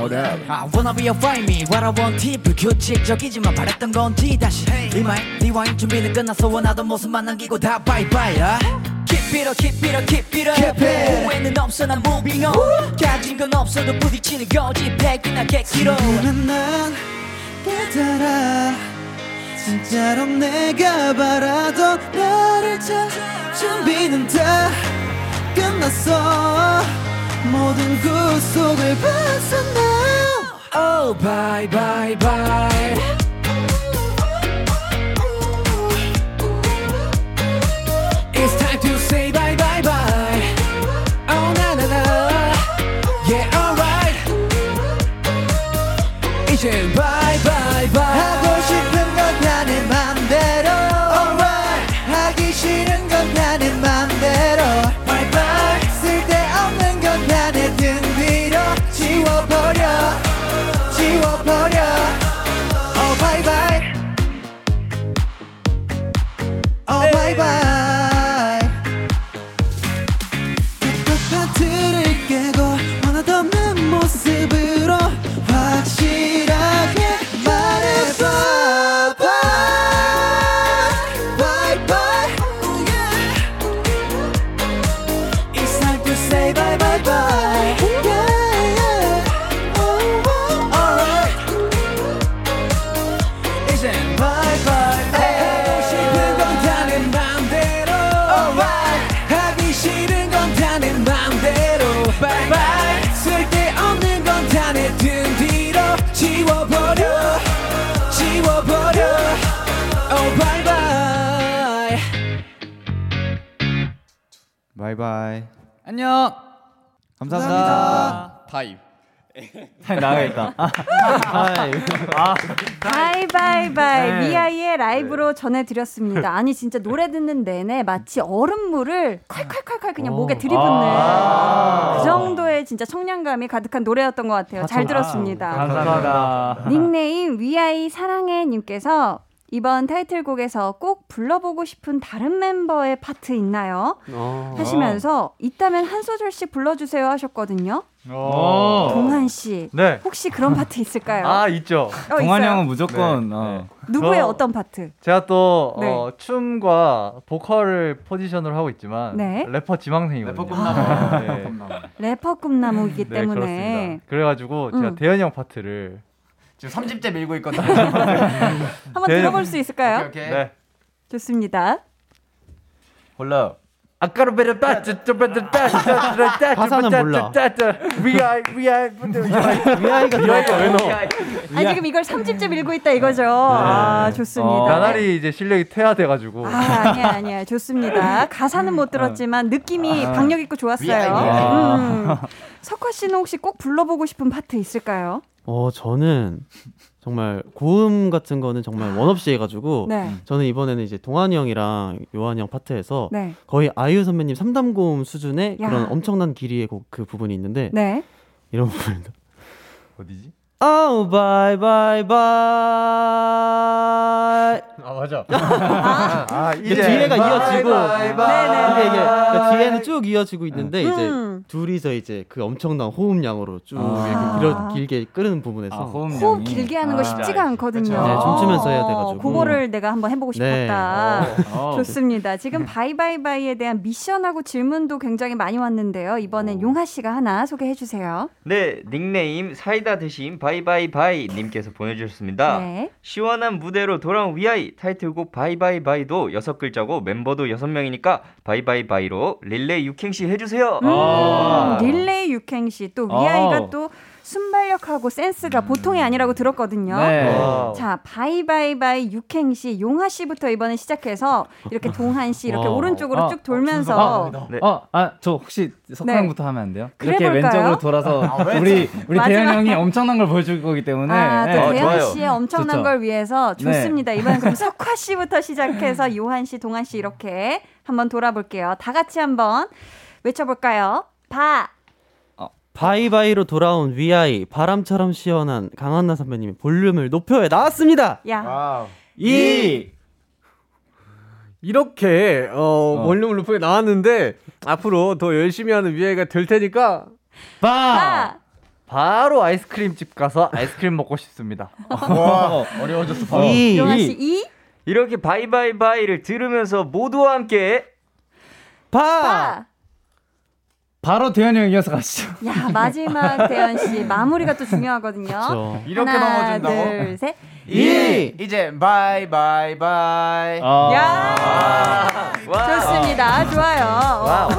Hold up. I wanna be a find me What I want 팁 불규칙적이지만 바랬던 건지 다시. 리마인 리와인 준비는 끝났어. 원하던 모습만 남기고 다 바이바이 Keep it up keep it up keep it up. Keep it. 후회는 없어 난 moving on. 가진 건 없어도 부딪히는 거지. 백이나 객기로. 지금은 난 깨달아. 진짜로 내가 바라던 나를 찾 준비는 다 끝났어 모든 구속을 벗어나 Oh bye bye bye Bye bye. 안녕. 감사합니다. Time. 나가겠다. 아, 아. Bye bye bye 네. 위아이의 라이브로 전해드렸습니다. 아니 진짜 노래 듣는 내내 마치 얼음물을 콸콸콸콸 그냥 목에 들이붓는 아. 그 정도의 진짜 청량감이 가득한 노래였던 것 같아요. 잘 들었습니다. 감사합니다. 닉네임 위아이 사랑해 님께서 이번 타이틀곡에서 꼭 불러보고 싶은 다른 멤버의 파트 있나요? 어. 하시면서 있다면 한 소절씩 불러주세요 하셨거든요. 오. 동한 씨, 네. 혹시 그런 파트 있을까요? 아 있죠. 어, 있어요? 형은 무조건 네, 어. 누구의 저- 어떤 파트? 제가 또 네. 어, 춤과 보컬을 포지션으로 하고 있지만 네. 래퍼 지망생이거든요. 래퍼 꿈나무. 네. 래퍼 꿈나무이기 네, 때문에 그렇습니다. 그래가지고 제가 음. 대현이 형 파트를 지금 3집째 밀고 있거든요. 한번 네. 들어볼 수 있을까요? 오케이, 오케이. 네. 좋습니다. 홀라. 아까로 베르 따츠 따츠 따츠 가사는 몰라. 위아이 위아이 위아이가 위아이가 왜 넣어? 아 지금 이걸 3집째 밀고 있다 이거죠. 아 좋습니다. 어, 나날이 이제 실력이 퇴화돼 가지고 아, 아니야, 아니야. 좋습니다. 가사는 못 들었지만 느낌이 아. 박력 있고 좋았어요. 음. 석화 씨는 혹시 꼭 불러보고 싶은 파트 있을까요? 어 저는 정말 고음 같은 거는 정말 원 없이 해가지고 네. 저는 이번에는 이제 동한이 형이랑 요한이 형 파트에서 네. 거의 아이유 선배님 3단 고음 수준의 야. 그런 엄청난 길이의 곡, 그 부분이 있는데 네. 이런 부분입니다. 어디지? 아우 bye bye bye 아 맞아. 아, 이제 뒤에가 bye 이어지고 bye bye. 이게 이게 그러니까 뒤에는 쭉 이어지고 있는데 음. 이제 둘이서 이제 그 엄청난 호흡량으로 쭉 아. 길어, 길게 끄는 부분에서 아, 호흡 길게 하는 거 쉽지가 않거든요. 네, 춤추면서 해야 돼가지고. 그거를 내가 한번 해보고 네. 싶었다. 어. 좋습니다. 지금 Bye Bye Bye에 대한 미션하고 질문도 굉장히 많이 왔는데요. 이번엔 용하 씨가 하나 소개해 주세요. 네, 닉네임 사이다 대신 바이 바이바이 님께서 보내주셨습니다. 네. 시원한 무대로 돌아온 위아이 타이틀곡 Bye Bye Bye도 여섯 글자고 멤버도 여섯 명이니까 Bye Bye Bye로 릴레이 육행시 해주세요. 음, 릴레이 육행시 또 위아이가 아. 또 순발력하고 센스가 보통이 아니라고 들었거든요. 네. 자, Bye Bye Bye 육행시 용하 씨부터 이번에 시작해서 이렇게 동한 씨 이렇게 와. 오른쪽으로 아, 쭉 돌면서 네. 어, 아, 저 혹시 석화 네. 형부터 하면 안 돼요? 그래 이렇게 볼까요? 왼쪽으로 돌아서 우리 우리 마지막- 대현 형이 엄청난 걸 보여줄 거기 때문에 아, 또 네. 어, 대현. 씨의 엄청난 좋죠. 걸 위해서 네. 좋습니다. 이번엔 그럼 석화 씨부터 시작해서 요한 씨, 동한 씨 이렇게 한번 돌아볼게요. 다 같이 한번 외쳐볼까요? 바, 바이바이로 돌아온 위아이 바람처럼 시원한 강한나 선배님의 볼륨을 높여에 나왔습니다. 야, 이 이렇게 어, 볼륨을 높게 나왔는데 앞으로 더 열심히 하는 위아이가 될 테니까 바. 바, 바로 아이스크림 집 가서 아이스크림 먹고 싶습니다. 와, 어려워졌어. 바로. 이 씨 이, 이렇게 바이바이바이를 들으면서 모두와 함께 바. 바. 바로 대현 형 이어서 가시죠. 야 마지막 대현 씨 마무리가 또 중요하거든요. 그쵸. 이렇게 하나, 넘어진다고? 둘, 셋. 이 이제 Bye Bye Bye. 아. 야, 좋습니다. 좋아요.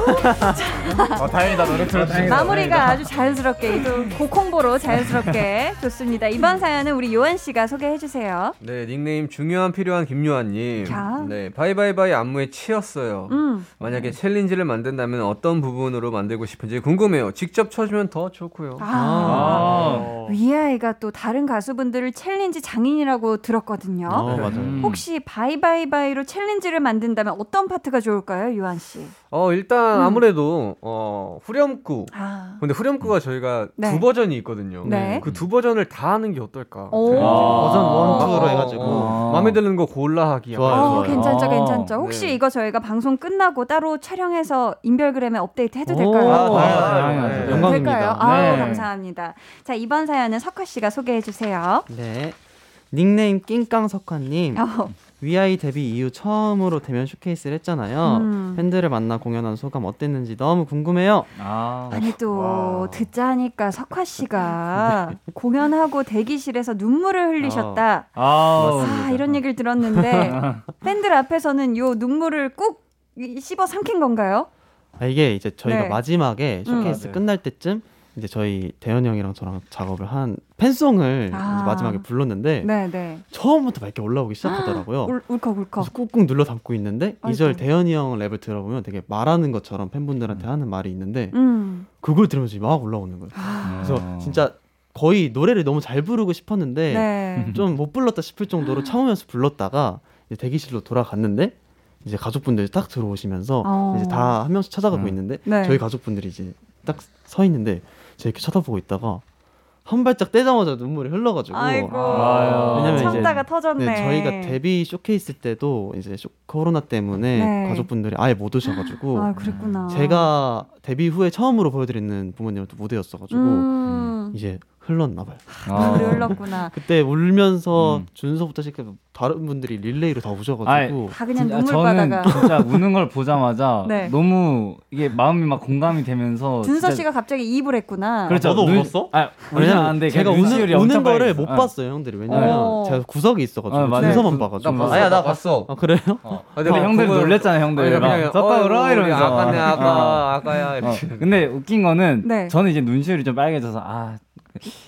어, 다행이다 노래 들었지. 마무리가 아주 자연스럽게 또 곡홍보로 자연스럽게 좋습니다. 이번 사연은 우리 요한 씨가 소개해 주세요. 네 닉네임 중요한 필요한 김요한님 야. 네 Bye Bye Bye 안무에 치였어요 음. 만약에 챌린지를 만든다면 어떤 부분으로 만들고 싶은지 궁금해요 직접 쳐주면 더 좋고요 아, 위아이가 또 다른 가수분들을 챌린지 장인 이라고 들었거든요. 어, 맞아. 음. 혹시 Bye Bye Bye로 챌린지를 만든다면 어떤 파트가 좋을까요, 요한 씨? 어 일단 음. 아무래도 어 후렴구 아, 근데 후렴구가 저희가 네. 두 버전이 있거든요 네. 그두 버전을 다 하는 게 어떨까 오. 챌린지. 버전 one, two로 어, 해가지고. 어, 마음에 드는 거 골라 하기 좋아요. 어, 좋아요. 괜찮죠, 아, 괜찮죠. 혹시 네. 이거 저희가 방송 끝나고 따로 촬영해서 인별그램에 업데이트 해도 오, 될까요? 아. 당연하죠. 네. 영광입니다. 될까요? 아우, 네. 감사합니다. 자, 이번 사연은 석화 씨가 소개해 주세요. 네. 닉네임 낑깡석화님 어, 위아이 데뷔 이후 처음으로 대면 쇼케이스를 했잖아요. 음. 팬들을 만나 공연한 소감 어땠는지 너무 궁금해요. 아. 아니 또 듣자 하니까 석화 씨가 공연하고 대기실에서 눈물을 흘리셨다. 아. 아, 이런 얘기를 들었는데 팬들 앞에서는 요 눈물을 꾹 이- 씹어 삼킨 건가요? 아, 이게 이제 저희가 네. 마지막에 쇼케이스 음. 끝날 때쯤 이제 저희 대현 형이랑 저랑 작업을 한 팬송을 아. 마지막에 불렀는데 네, 네. 처음부터 밝게 올라오기 시작하더라고요. 울, 울컥 울컥. 그래서 꾹꾹 눌러 담고 있는데 아이고. 2절 대현이 형 랩을 들어보면 되게 말하는 것처럼 팬분들한테 하는 말이 있는데 음. 그걸 들으면서 막 올라오는 거예요. 그래서 진짜 거의 노래를 너무 잘 부르고 싶었는데 네. 좀못 불렀다 싶을 정도로 참으면서 불렀다가 이제 대기실로 돌아갔는데 이제 가족분들이 딱 들어오시면서 어. 이제 다 한 명씩 쳐다가고 음. 있는데 네. 저희 가족분들이 이제 딱 서 있는데 제가 이렇게 쳐다보고 있다가 한 발짝 떼자마자 눈물이 흘러가지고 아이고. 왜냐면 이제 참다가 터졌네. 네, 저희가 데뷔 쇼케이스 때도 이제 쇼- 코로나 때문에 네. 가족분들이 아예 못 오셔가지고 아, 그랬구나. 제가 데뷔 후에 처음으로 보여드리는 부모님한테 무대였어가지고 음. 이제 흘렀나 봐요. 눈물이 흘렀구나. 그때 울면서 음. 준서부터 시작해서 다른 분들이 릴레이로 다 오셔가지고 다 그냥 진짜 눈물 저는 바다가. 진짜 우는 걸 보자마자 네. 너무 이게 마음이 막 공감이 되면서 준서 진짜- 씨가 갑자기 이입을 했구나. 그렇죠. 눈- 아, 울진 왜냐면 않았는데 제가 우는, 눈시울이 우는 거를. 못 어. 봤어요 형들이 왜냐면 어. 제가 구석에 있어가지고 어, 맞아요. 준서만 네. 봐가지고 나 봤어. 아니야, 나 봤어. 아 그래요? 근데 형들 놀랬잖아요, 형들. 막 섞어 울어 이러면서. 아까네 아까 어. 아까야 어. 근데 웃긴 거는 네. 저는 이제 눈시울이 좀 빨개져서 아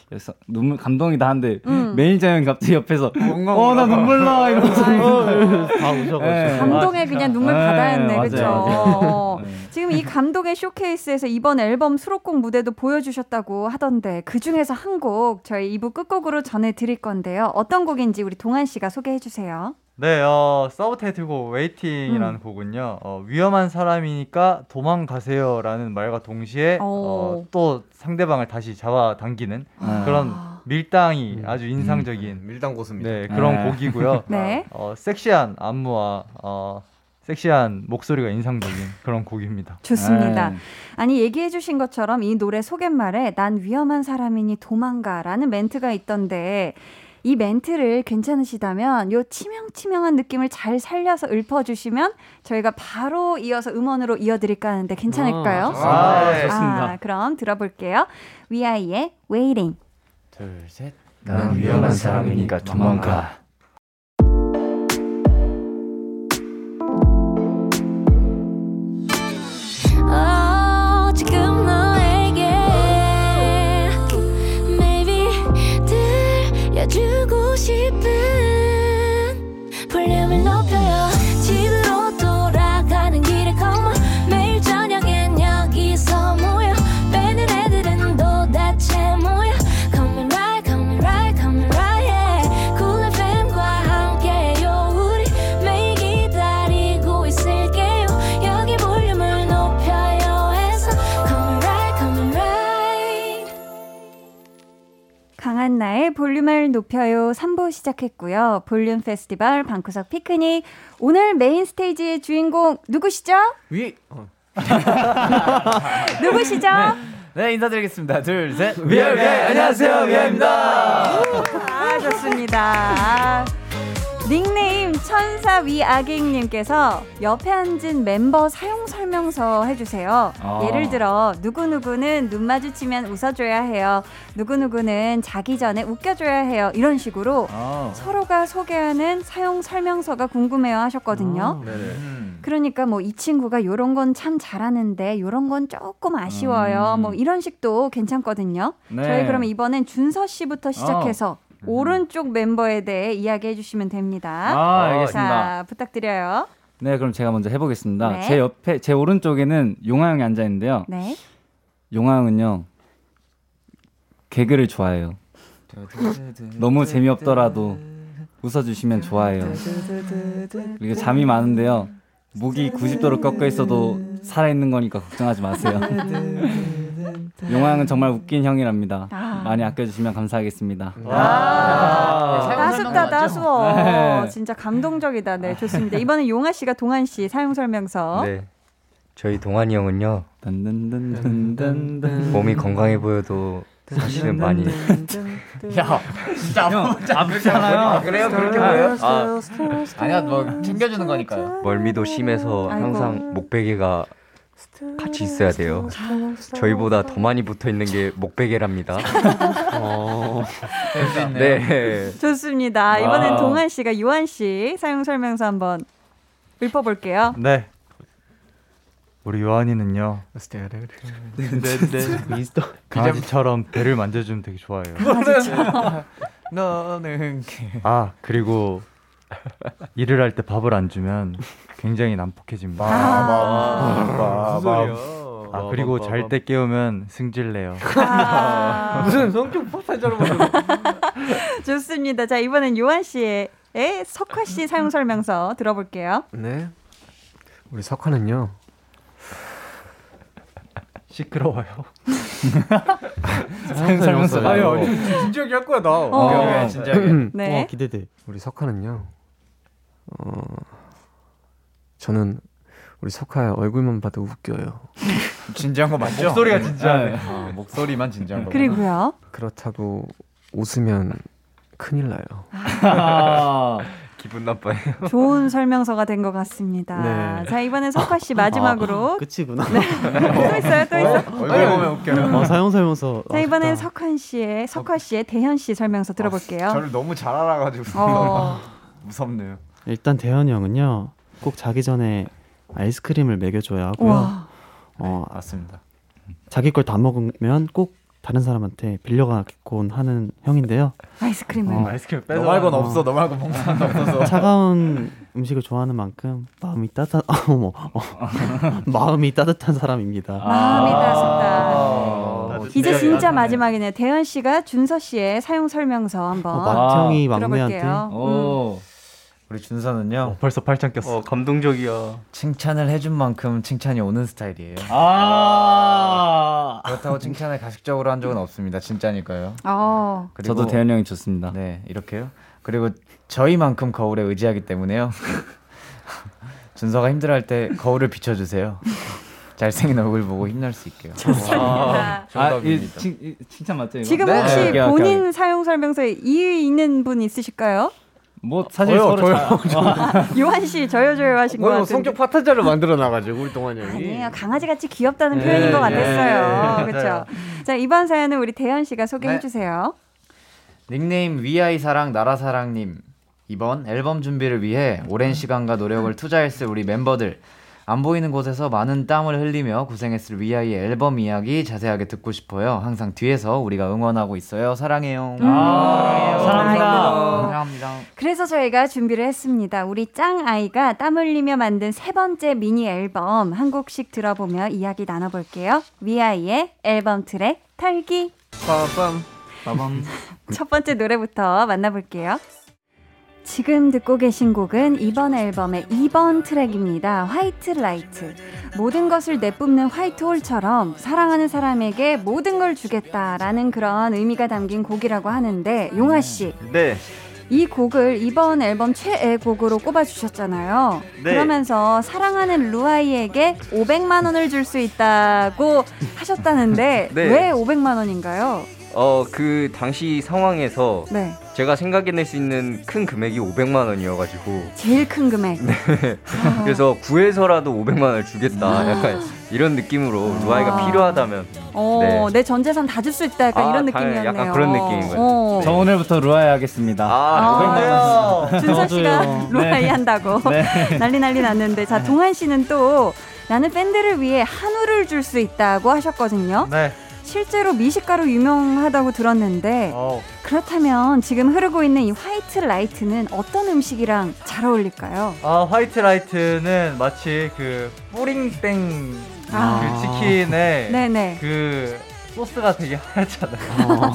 그래서 눈물 감동이다 한데 음. 매니저 형이 갑자기 옆에서 어 나 눈물 나 이러면서 다 우셔가지고 네. 감동에 그냥 눈물 네, 바다였네, 맞아요, 그렇죠. 맞아요. 지금 이 감동의 쇼케이스에서 이번 앨범 수록곡 무대도 보여주셨다고 하던데 그 중에서 한 곡 저희 2부 끝곡으로 전해드릴 건데요. 어떤 곡인지 우리 동한 씨가 소개해 주세요. 네, 어, 서브 타이틀곡 Waiting이라는 음. 곡은요. 어, 위험한 사람이니까 도망가세요라는 말과 동시에 어, 오. 또 상대방을 다시 잡아당기는 아. 그런 밀당이 아주 인상적인 밀당 고수입니다. 네, 그런 네. 곡이고요. 네. 어, 섹시한 안무와 어, 섹시한 목소리가 인상적인 그런 곡입니다. 좋습니다. 네. 아니 얘기해 주신 것처럼 이 노래 소개말에 난 위험한 사람이니 도망가라는 멘트가 있던데 이 멘트를 괜찮으시다면 요 치명치명한 느낌을 잘 살려서 읊어주시면 저희가 바로 이어서 음원으로 이어드릴까 하는데 괜찮을까요? 아, 좋습니다. 아, 좋습니다. 아, 그럼 들어볼게요. 위아이의 Waiting. 둘, 셋. 난 위험한 사람이니까 도망가. 강한나의 볼륨을 높여요 3부 시작했고요. 볼륨 페스티벌 방구석 피크닉 오늘 메인 스테이지의 주인공 누구시죠? 위 누구시죠? 네 인사드리겠습니다. 둘 셋. 위아, 위아이, 안녕하세요 위아이입니다. 아, 좋습니다. 아, 닉네임 천사 위아갱님께서 옆에 앉은 멤버 사용 설명서 해주세요. 아. 예를 들어 누구누구는 눈 마주치면 웃어줘야 해요. 누구누구는 자기 전에 웃겨줘야 해요. 이런 식으로 아. 서로가 소개하는 사용 설명서가 궁금해요 하셨거든요. 그러니까 뭐 이 친구가 요런 건 참 잘하는데 요런 건 조금 아쉬워요. 음. 뭐 이런 식도 괜찮거든요. 네. 저희 그러면 이번엔 준서 씨부터 시작해서 오른쪽 멤버에 대해 이야기해 주시면 됩니다. 아, 알겠습니다. 자, 부탁드려요. 네, 그럼 제가 먼저 해보겠습니다. 네. 제 옆에 제 오른쪽에는 용화 형이 앉아 있는데요. 네. 용화 형은요 개그를 좋아해요. 너무 재미없더라도 웃어주시면 좋아해요. 그리고 잠이 많은데요. 목이 90도로 꺾여 있어도 살아있는 거니까 걱정하지 마세요. 용화 형은 정말 웃긴 형이랍니다. 아. 많이 아껴주시면 감사하겠습니다. 따숩다 따스워. 네. 진짜 감동적이다. 네, 좋습니다. 이번엔 용아 씨가 동한 씨 사용 설명서. 네. 저희 동한이 형은요. 몸이 건강해 보여도 사실은 많이 야, 진짜 아프잖아요. 아, 그래요? 그렇게 보여요? 아, 아니야, 뭐 챙겨주는 거니까요. 멀미도 심해서 아이고. 항상 목베개가 같이 있어야 돼요. 저희보다 더 많이 붙어 있는 게 목베개랍니다. 어. 네. 좋습니다. 이번엔 와우. 동한 씨가 요한 씨 사용 설명서 한번 읊어볼게요. 네. 우리 요한이는요. 네, 미스터 강아지처럼 배를 만져주면 되게 좋아해요. 강아지처럼. 너는 아 그리고 일을 할 때 밥을 안 주면 굉장히 난폭해집니다. 아? 아 그리고 잘 때 깨우면 승질내요. 아. 무슨 성격 파탄자로 만들어. 좋습니다. 자, 이번엔 요한 씨의 석화 씨 사용 설명서 들어볼게요. 네. 우리 석화는요. 시끄러워요. 사용 설명서. 아니 아니 진지하게 할 거야 나. 어. 오케이, 오케이, 진지하게. 네. 어, 기대돼. 우리 석화는요. 어 저는 우리 석화의 얼굴만 봐도 웃겨요. 진지한 거 맞죠? 목소리가 진지하네. 어, 목소리만 진지한 거. 그리고요. 그렇다고 웃으면 큰일 나요. 아, 기분 나빠요. 좋은 설명서가 된 것 같습니다. 네. 자, 이번엔 석화 씨 마지막으로. 끝이구나. 네. 또 있어요, 또 있어. 얼굴 보면 웃겨요. 어, 사용 설명서. 자, 이번엔 아쉽다. 석환 씨의, 석화 씨의 대현 씨 설명서 들어볼게요. 저를 너무 잘 알아가지고 어. 무섭네요. 일단 대현이 형은요. 꼭 자기 전에 아이스크림을 먹여줘야 하고요. 와. 어, 맞습니다. 자기 걸 다 먹으면 꼭 다른 사람한테 빌려가곤 하는 형인데요. 아이스크림을. 어, 아이스크림 너 빼서 말고는 없어. 너 말고 먹는 사람도 없어서. 차가운 음식을 좋아하는 만큼 마음이 따뜻 어머 어, 마음이 따뜻한 사람입니다. 마음이 아. 따뜻한. 이제 진짜 마지막이네요. 대현 씨가 준서 씨의 사용 설명서 한번 어, 맏형이 들어볼게요. 막내한테 오. 우리 준서는요. 어, 벌써 팔짱 꼈어. 어 감동적이야. 칭찬을 해준 만큼 칭찬이 오는 스타일이에요. 아. 그렇다고 칭찬을 가식적으로 한 적은 없습니다. 진짜니까요. 어. 그리고 저도 대현 형이 좋습니다. 네 이렇게요. 그리고 저희만큼 거울에 의지하기 때문에요. 준서가 힘들어할 때 거울을 비춰주세요. 잘생긴 얼굴 보고 힘낼 수 있게요. 아, 이 칭, 이 칭찬 맞죠 이거? 지금 네. 혹시 오케이, 본인 오케이. 사용 설명서에 이의 있는 분 있으실까요? 뭐 사실 저요, 서로 저요, 잘 요한 씨 저요 저요 하신 것뭐 같은데. 성격 파탄자를 만들어 놔가지고 우리 동환이 형이. 아니에요. 강아지 같이 귀엽다는 네, 표현인 것 네, 같았어요. 네, 그렇죠. 자 이번 사연은 우리 대현 씨가 소개해 네. 주세요. 닉네임 위아이 사랑 나라 사랑님 이번 앨범 준비를 위해 오랜 시간과 노력을 투자했을 우리 멤버들 안 보이는 곳에서 많은 땀을 흘리며 고생했을 위아이의 앨범 이야기 자세하게 듣고 싶어요. 항상 뒤에서 우리가 응원하고 있어요. 사랑해요. 아, 사랑합니다. 사랑합니다. 그래서 저희가 준비를 했습니다. 우리 짱 아이가 땀 흘리며 만든 세 번째 미니 앨범 한 곡씩 들어보며 이야기 나눠볼게요. 위아이의 앨범 트랙 털기. 빠밤. 빠밤. 첫 번째 노래부터 만나볼게요. 지금 듣고 계신 곡은 이번 앨범의 2번 트랙입니다. White Light. 모든 것을 내뿜는 화이트 홀처럼 사랑하는 사람에게 모든 걸 주겠다라는 그런 의미가 담긴 곡이라고 하는데 용하 씨, 네. 이 곡을 이번 앨범 최애 곡으로 꼽아주셨잖아요. 네. 그러면서 사랑하는 루아이에게 500만 원을 줄 수 있다고 하셨다는데 네. 왜 500만 원인가요? 어 그 당시 상황에서 네, 제가 생각해낼 수 있는 큰 금액이 500만 원이어가지고 제일 큰 금액. 아. 그래서 구해서라도 500만 원을 주겠다. 약간 이런 느낌으로 루아이가 아. 필요하다면 어, 네. 내 전 재산 다 줄 수 있다. 약간 아, 이런 느낌이었네요. 약간 그런 느낌인 거예요. 어. 저 오늘부터 루아이 하겠습니다. 아, 아, 준서 씨가. 루아이 네. 한다고 네. 난리 난리 났는데 자 동한 씨는 또 나는 팬들을 위해 한우를 줄 수 있다고 하셨거든요. 네. 실제로 미식가로 유명하다고 들었는데 어, 그렇다면 지금 흐르고 있는 이 White Light는 어떤 음식이랑 잘 어울릴까요? 아 White Light는 마치 그 뿌링땡 아. 그 치킨에 네네. 그 소스가 되게 하얗잖아요.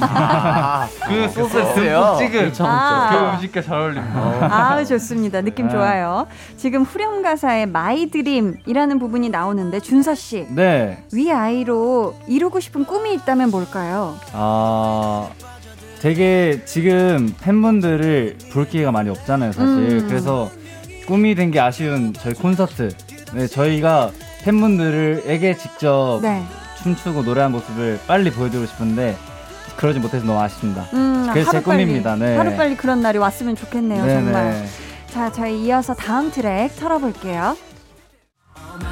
아, 그 소스에 소스요? 듬뿍 찍은 그쵸, 아. 그 음식과 잘 어울립니다. 아 좋습니다. 느낌 네. 좋아요. 지금 후렴 가사에 My dream이라는 부분이 나오는데 준서 씨. 네. 위아이로 이루고 싶은 꿈이 있다면 뭘까요? 아 되게 지금 팬분들을 볼 기회가 많이 없잖아요, 사실. 음. 그래서 꿈이 된 게 아쉬운 저희 콘서트. 네, 저희가 팬분들에게 직접 네. 춤추고 노래한 모습을 빨리 보여드리고 싶은데 그러지 못해서 너무 아쉽습니다. 음, 그래서 제 꿈입니다. 네. 하루 빨리 그런 날이 왔으면 좋겠네요, 네네. 정말. 자, 저희 이어서 다음 트랙 털어볼게요.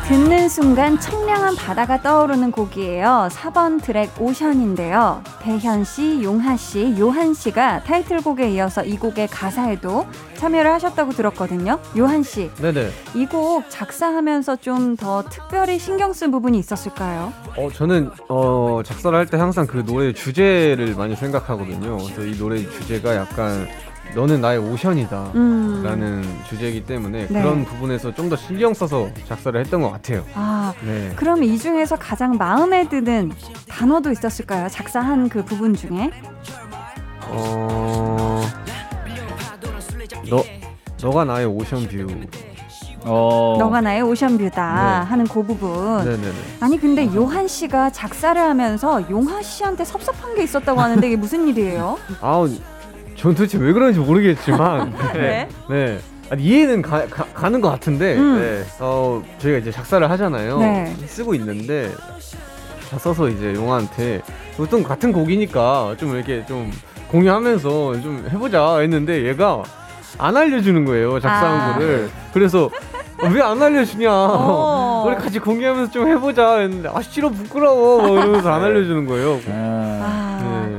듣는 순간 청량한 바다가 떠오르는 곡이에요. 4번 트랙 오션인데요. 대현 씨, 용하 씨, 요한 씨가 타이틀곡에 이어서 이 곡의 가사에도 참여를 하셨다고 들었거든요. 요한 씨, 네네. 이 곡 작사하면서 좀 더 특별히 신경 쓴 부분이 있었을까요? 어 저는 어 작사를 할 때 항상 그 노래 주제를 많이 생각하거든요. 그래서 이 노래 주제가 약간 너는 나의 오션이다 음. 라는 주제이기 때문에 네. 그런 부분에서 좀 더 신경 써서 작사를 했던 것 같아요. 아, 네. 그럼 이 중에서 가장 마음에 드는 단어도 있었을까요? 작사한 그 부분 중에? 어 너, 너가 나의 오션뷰. 어. 너가 나의 오션뷰다 네. 하는 그 부분. 네네네. 아니 근데 요한 씨가 작사를 하면서 용하 씨한테 섭섭한 게 있었다고 하는데 이게 무슨 일이에요? 아우, 전 도대체 왜 그런지 모르겠지만. 네. 네. 아니, 이해는 가, 가, 는것 같은데, 음. 네. 어, 저희가 이제 작사를 하잖아요. 네. 쓰고 있는데, 다 써서 이제 용화한테, 보통 같은 곡이니까 좀 이렇게 좀 공유하면서 좀 해보자 했는데, 얘가 안 알려주는 거예요, 작사한 아. 거를. 그래서, 왜 안 알려주냐. 어. 우리 같이 공유하면서 좀 해보자 했는데, 아, 싫어, 부끄러워. 막 이러면서 안 알려주는 거예요. 아, 네.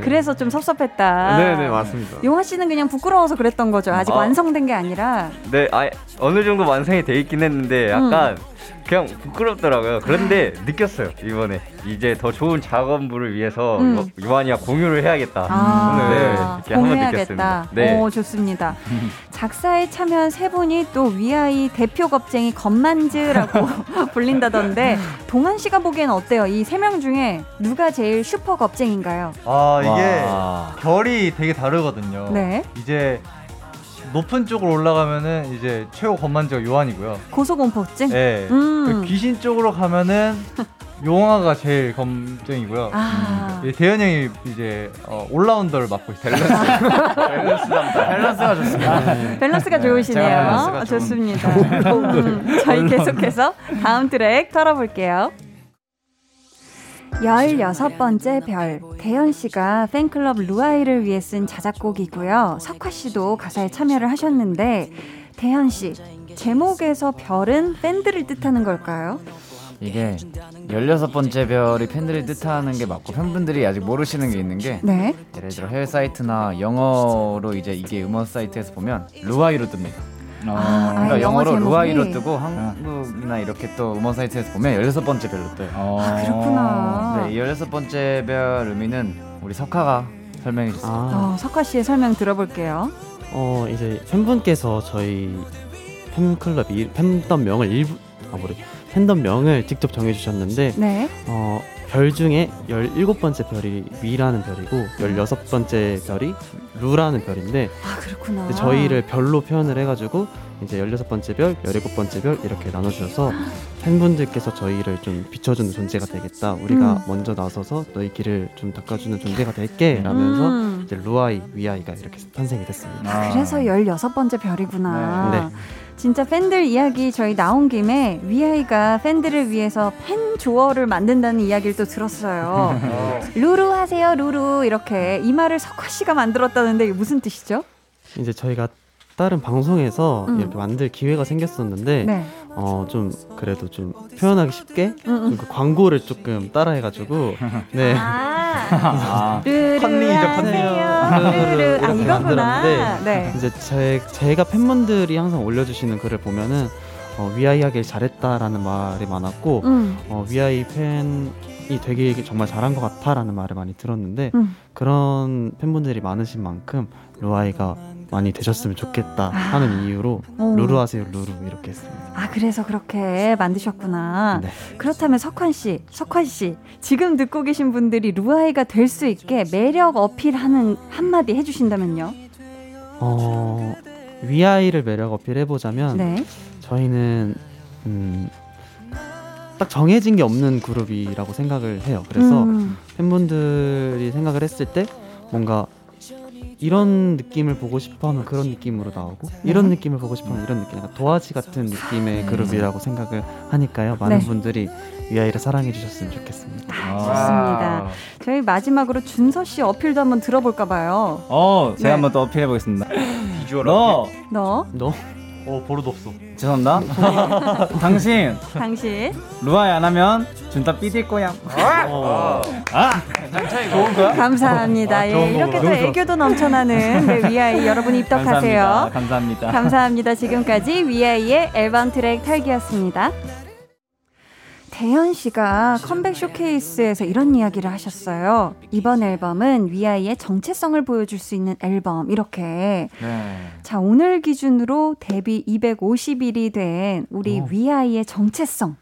그래서 좀 섭섭했다. 네네, 맞습니다. 용하 씨는 그냥 부끄러워서 그랬던 거죠. 아직 아. 완성된 게 아니라. 네, 아, 어느 정도 완성이 돼 있긴 했는데 약간 음. 그냥 부끄럽더라고요. 그런데 느꼈어요 이번에 이제 더 좋은 작업물을 위해서 음. 요- 요한이와 공유를 해야겠다. 아, 네, 이렇게 한번 공유해야겠다. 느꼈습니다. 네. 오, 좋습니다. 작사에 참여한 세 분이 또 위아이 대표 겁쟁이 건만즈라고 불린다던데 동한 씨가 보기엔 어때요? 이 세 명 중에 누가 제일 슈퍼 겁쟁인가요? 아 이게 와. 결이 되게 다르거든요. 네. 이제 높은 쪽으로 올라가면은 이제 최고 겁쟁이가 요한이고요. 고소공포증? 네. 음. 그 귀신 쪽으로 가면은 용하가 제일 겁쟁이고요. 아. 예, 대현 형이 이제 어, all-rounder를 맡고 있어요. 밸런스 담당. 밸런스가 좋습니다. 밸런스가 네, 좋으시네요. 제가 밸런스가 좋습니다. 음, 저희 계속해서 다음 트랙 털어볼게요. 16번째 별. 대현 씨가 팬클럽 루아이를 위해 쓴 자작곡이고요. 석화 씨도 가사에 참여를 하셨는데, 대현 씨, 제목에서 별은 팬들을 뜻하는 걸까요? 이게 16번째 별이 팬들이 뜻하는 게 맞고 팬분들이 아직 모르시는 게 있는 게 네. 예를 들어 해외 사이트나 영어로 이제 이게 음원 사이트에서 보면 루아이로 뜹니다. 아, 그러니까 아, 영어 영어로 제목이? 루아이로 뜨고 한국이나 이렇게 또 음원 사이트에서 보면 16번째 별로 떠요. 아, 그렇구나. 네, 이 16번째 별 의미는 우리 석하가 설명해 주세요. 어, 석화 씨의 설명 들어볼게요. 어 이제 팬분께서 저희 팬클럽 이 팬덤 명을 일부 아 뭐래 팬덤 명을 직접 정해 주셨는데 네. 어, 별 중에 17번째 별이 위라는 별이고 16번째 별이 루라는 별인데 아, 그렇구나. 저희를 별로 표현을 해가지고 이제 16번째 별, 17번째 별 이렇게 나눠주셔서 팬분들께서 저희를 좀 비춰주는 존재가 되겠다. 우리가 음. 먼저 나서서 너희 길을 좀 닦아주는 존재가 될게 라면서 음. 이제 루아이, 위아이가 이렇게 탄생이 됐습니다. 아, 그래서 16번째 별이구나. 네. 네. 진짜 팬들 이야기 저희 나온 김에 위아이가 팬들을 위해서 팬 조어를 만든다는 이야기를 또 들었어요. 루루 하세요, 루루. 이렇게 이 말을 석화 씨가 만들었다는데 이게 무슨 뜻이죠? 이제 저희가 다른 방송에서 음. 이렇게 만들 기회가 생겼었는데 네. 어 좀 그래도 좀 표현하기 쉽게 음, 음. 좀그 광고를 조금 따라해가지고 네 아, 하세요, 루루. 아, 이렇게 이거구나. 만들었는데 네. 이제 제, 제가 팬분들이 항상 올려주시는 글을 보면은 어, 위아이 하길 잘했다라는 말이 많았고 음. 어, 위아이 팬이 되게 정말 잘한 것 같아라는 말을 많이 들었는데 음. 그런 팬분들이 많으신 만큼 루아이가 많이 되셨으면 좋겠다 하는 이유로 아. 오. 루루 하세요 루루 이렇게 했습니다. 아, 그래서 그렇게 만드셨구나. 네. 그렇다면 석화 씨, 석화 씨, 지금 듣고 계신 분들이 루아이가 될 수 있게 매력 어필하는 한마디 해주신다면요? 어, 위아이를 매력 어필해 보자면 네. 저희는 음, 딱 정해진 게 없는 그룹이라고 생각을 해요. 그래서 음. 팬분들이 생각을 했을 때 뭔가 이런 느낌을 보고 싶어하면 그런 느낌으로 나오고 이런 네. 느낌을 보고 싶어하면 이런 느낌, 약간 도화지 같은 느낌의 그룹이라고 생각을 하니까요. 많은 네. 분들이 위아이를 사랑해 주셨으면 좋겠습니다. 좋습니다. 저희 마지막으로 준서 씨 어필도 한번 들어볼까 봐요. 어, 제가 네. 한번 또 어필해 보겠습니다. 비주얼 너 너 너 어 버릇 없어. 죄송합니다. 당신 당신. 루아이 안 하면 준다 삐질 거야. 어. 아, 좋은 거야? 감사합니다. 예, 좋은 이렇게 또 거구나. 애교도 넘쳐나는 네, 위아이 여러분 입덕하세요. 감사합니다. 감사합니다. 감사합니다. 지금까지 위아이의 앨범 트랙 털기였습니다. 대현 씨가 컴백 쇼케이스에서 이런 이야기를 하셨어요. 이번 앨범은 위아이의 정체성을 보여줄 수 있는 앨범 이렇게. 네. 자 오늘 기준으로 데뷔 250일이 된 우리 위아이의 정체성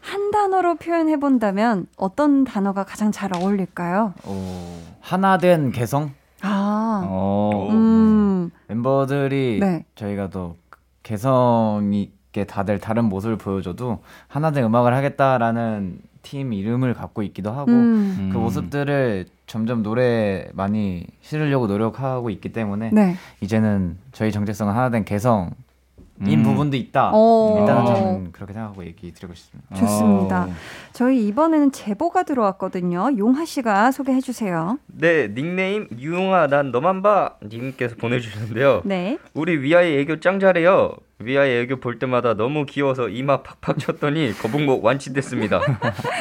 한 단어로 표현해 본다면 어떤 단어가 가장 잘 어울릴까요? 하나된 개성? 아, 어. 음, 멤버들이 네. 저희가 또 개성 있게 다들 다른 모습을 보여줘도 하나된 음악을 하겠다라는 팀 이름을 갖고 있기도 하고 음. 그 모습들을 점점 노래 많이 실으려고 노력하고 있기 때문에 네. 이제는 저희 정체성은 하나된 개성 인 음. 부분도 있다. 오. 일단은 저는 그렇게 생각하고 얘기 드리고 싶습니다. 좋습니다. 어. 저희 이번에는 제보가 들어왔거든요. 용하 씨가 소개해 주세요. 네, 닉네임 유용하 난 너만 봐 님께서 보내주셨는데요. 네. 우리 위아이 애교 짱 잘해요. 위아이 애교 볼 때마다 너무 귀여워서 이마 팍팍 쳤더니 거북목 완치됐습니다.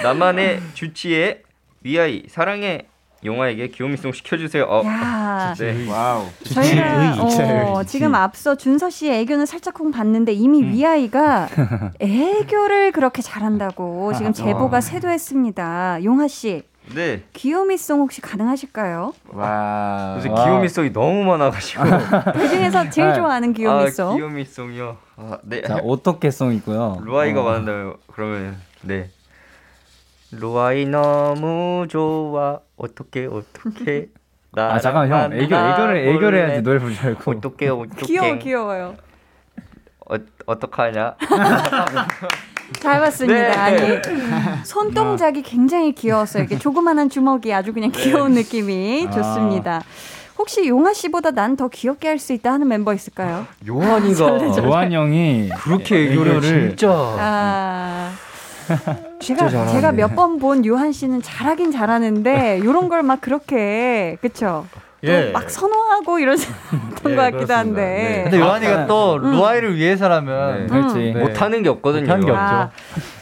나만의 주치의 위아이 사랑해 용하에게 귀요미송 시켜주세요. 어, 야. 네. Wow. 저희가 어, 지금 앞서 준서 씨의 애교는 살짝쿵 봤는데 이미 음. 위아이가 애교를 그렇게 잘한다고 지금 제보가 쇄도했습니다. 용하 씨, 네. 귀요미송 혹시 가능하실까요? 와. 요새 귀요미송이 너무 많아가지고. 그 중에서 제일 네. 좋아하는 귀요미송. 아, 귀요미송이요. 아, 네. 자, 어떻게 송 있고요. 루아이가 어. 많은데 그러면 네. 루아이 너무 좋아. 어떻게 어떻게 나아 잠깐 형 애교 애교를 애교를 해야지 노래 부르지 말고. 어떻게 어떻게 귀여워 귀여워요. 어 어떡하냐? 잘 봤습니다. 네. 아니 손동작이 굉장히 귀여웠어요. 이렇게 조그만한 주먹이 아주 그냥 귀여운 느낌이 아. 좋습니다. 혹시 용아 씨보다 난 더 귀엽게 할 수 있다 하는 멤버 있을까요? 요한이가 요한 형이 그렇게 애교를 진짜 아. 제가 잘하네. 제가 몇 번 본 요한 씨는 잘하긴 잘하는데 요런 걸 막 그렇게 그쵸? 예. 막 선호하고 이러던 것 같기도 한데. 근데 요한이가 또 음. 루아이를 위해서라면 네. 그렇지. 네. 못하는 게 없거든요. 못하는 게 아,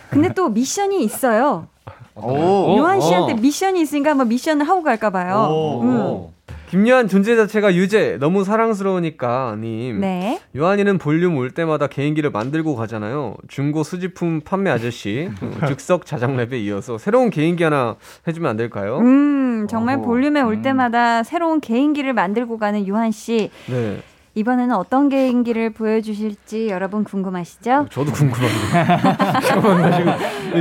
근데 또 미션이 있어요. 오. 요한 씨한테 어. 미션이 있으니까 한번 미션을 하고 갈까 봐요. 오. 음. 김요한 존재 자체가 유재 너무 사랑스러우니까 님. 네. 요한이는 볼륨 올 때마다 개인기를 만들고 가잖아요. 중고 수집품 판매 아저씨, 어, 즉석 자장랩에 이어서 새로운 개인기 하나 해주면 안 될까요? 음, 정말 어허. 볼륨에 올 음. 때마다 새로운 개인기를 만들고 가는 요한 씨. 네, 이번에는 어떤 개인기를 보여주실지 여러분 궁금하시죠? 저도 궁금합니다.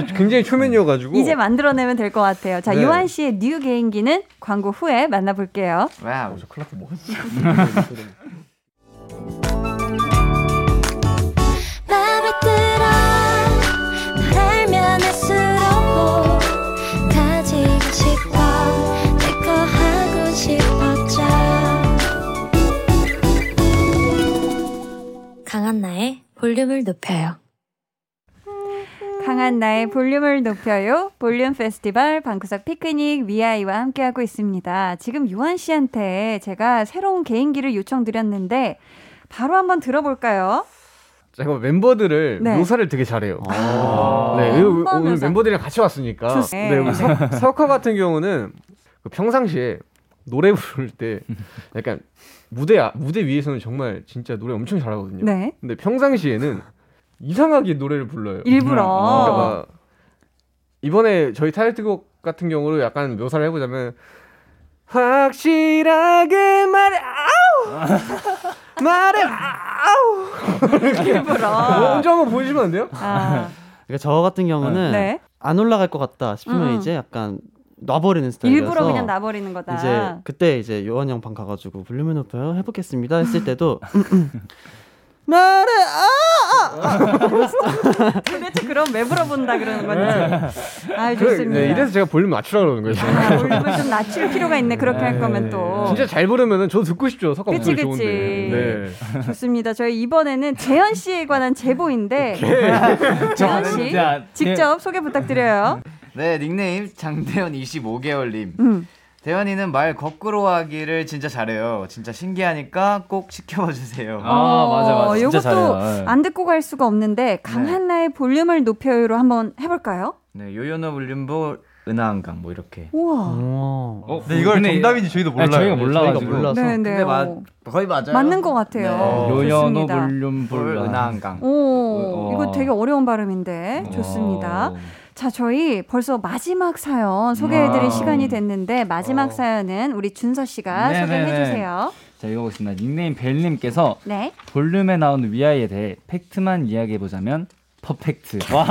굉장히 초면이어가지고. 이제 만들어내면 될 것 같아요. 자, 네. 요한 씨의 new 개인기는 광고 후에 만나볼게요. Wow. 맘에 들어 널 알면 알수록 강한나의 볼륨을 높여요 강한 나의 볼륨을 높여요. 볼륨 페스티벌 방구석 피크닉 위아이와 함께하고 있습니다. 지금 요한 씨한테 제가 새로운 개인기를 요청드렸는데 바로 한번 들어볼까요? 제가 멤버들을 네. 묘사를 되게 잘해요. 아. 네, 멤버 오늘. 멤버들이랑 같이 왔으니까. 네, 석, 석화 같은 경우는 그 평상시에 노래 부를 때 약간 무대 아- 무대 위에서는 정말 진짜 노래 엄청 잘하거든요. 네. 근데 평상시에는 이상하게 노래를 불러요. 일부러. 그러니까 막 이번에 저희 타이틀곡 같은 경우로 약간 묘사를 해보자면 확실하게 말해 아우 말해 아우 일부러. 먼저 한번 보여주시면 안 돼요? 아, 그러니까 저 같은 경우는 네. 안 올라갈 것 같다 싶으면 음. 이제 약간 놔버리는 스타일이어서 일부러 그냥 놔버리는 거다. 이제 그때 이제 요한 형방 가가지고 볼륨을 높여요 해보겠습니다 했을 때도 말해 아! 도대체 그럼 왜 물어본다 그러는 건지. 아, 그래, 좋습니다. 네, 이래서 제가 볼륨 맞추라 그러는 거예요. 아, 볼륨을 좀 낮출 필요가 있네. 그렇게 할 거면 또. 진짜 잘 부르면은 저도 듣고 싶죠. 석가 목소리 그치. 좋은데. 네. 좋습니다. 저희 이번에는 재현 씨에 관한 제보인데 재현 씨 자, 직접 소개 부탁드려요. 네, 닉네임 장대현 25개월님. 음. 대현이는 말 거꾸로 하기를 진짜 잘해요. 진짜 신기하니까 꼭 시켜봐 주세요. 아, 맞아, 맞아. 진짜 요것도 잘해요. 예. 안 듣고 갈 수가 없는데 강한나의 볼륨을 높여요로 한번 해볼까요? 네, 요요노 볼륨보 은하한강 뭐 이렇게. 우와. 어, 근데 이게 정답인지 저희도 몰라요. 저희가 몰라가지고. 저희가 몰라서. 네, 네. 근데 맞 어. 거의 맞아요. 맞는 것 같아요. 어, 요연호 좋습니다. 볼륨 볼 볼라. 은하한강. 오, 어. 이거 되게 어려운 발음인데 좋습니다. 자, 저희 벌써 마지막 사연 소개해드릴 wow. 시간이 됐는데 마지막 어. 사연은 우리 준서 씨가 네네네. 소개해주세요. 자, 읽어보겠습니다. 닉네임 벨님께서 네. 볼륨에 나오는 위아이에 대해 팩트만 이야기해보자면 perfect. 와.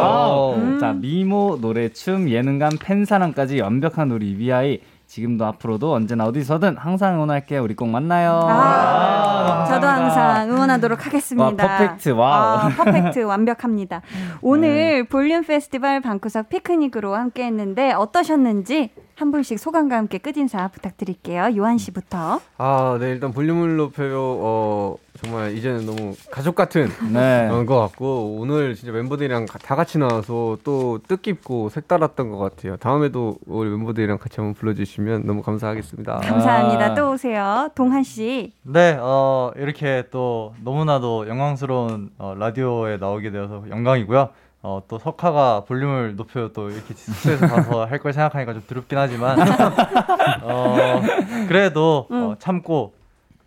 Wow. 음. 자, 미모, 노래, 춤, 예능감, 팬사랑까지 완벽한 우리 위아이. 지금도 앞으로도 언제나 어디서든 항상 응원할게요. 우리 꼭 만나요. 아, 저도 감사합니다. 항상 응원하도록 하겠습니다. 와, 퍼펙트, 와우. 아, 퍼펙트, 완벽합니다. 오늘 볼륨 페스티벌 방구석 피크닉으로 함께 했는데 어떠셨는지 한 분씩 소감과 함께 끝인사 부탁드릴게요. 요한 씨부터. 아, 네, 일단 볼륨을 높여요. 어, 정말 이제는 너무 가족 같은 네. 그런 것 같고, 오늘 진짜 멤버들이랑 가- 다 같이 나와서 또 뜻깊고 색달랐던 것 같아요. 다음에도 우리 멤버들이랑 같이 한번 불러주시면 너무 감사하겠습니다. 감사합니다. 또 오세요. 동한 씨. 네, 어, 이렇게 또 너무나도 영광스러운 어, 라디오에 나오게 되어서 영광이고요. 어, 또 석하가 볼륨을 높여 또 이렇게 숙소에서 가서 할 걸 생각하니까 좀 두렵긴 하지만, 어, 그래도 어, 참고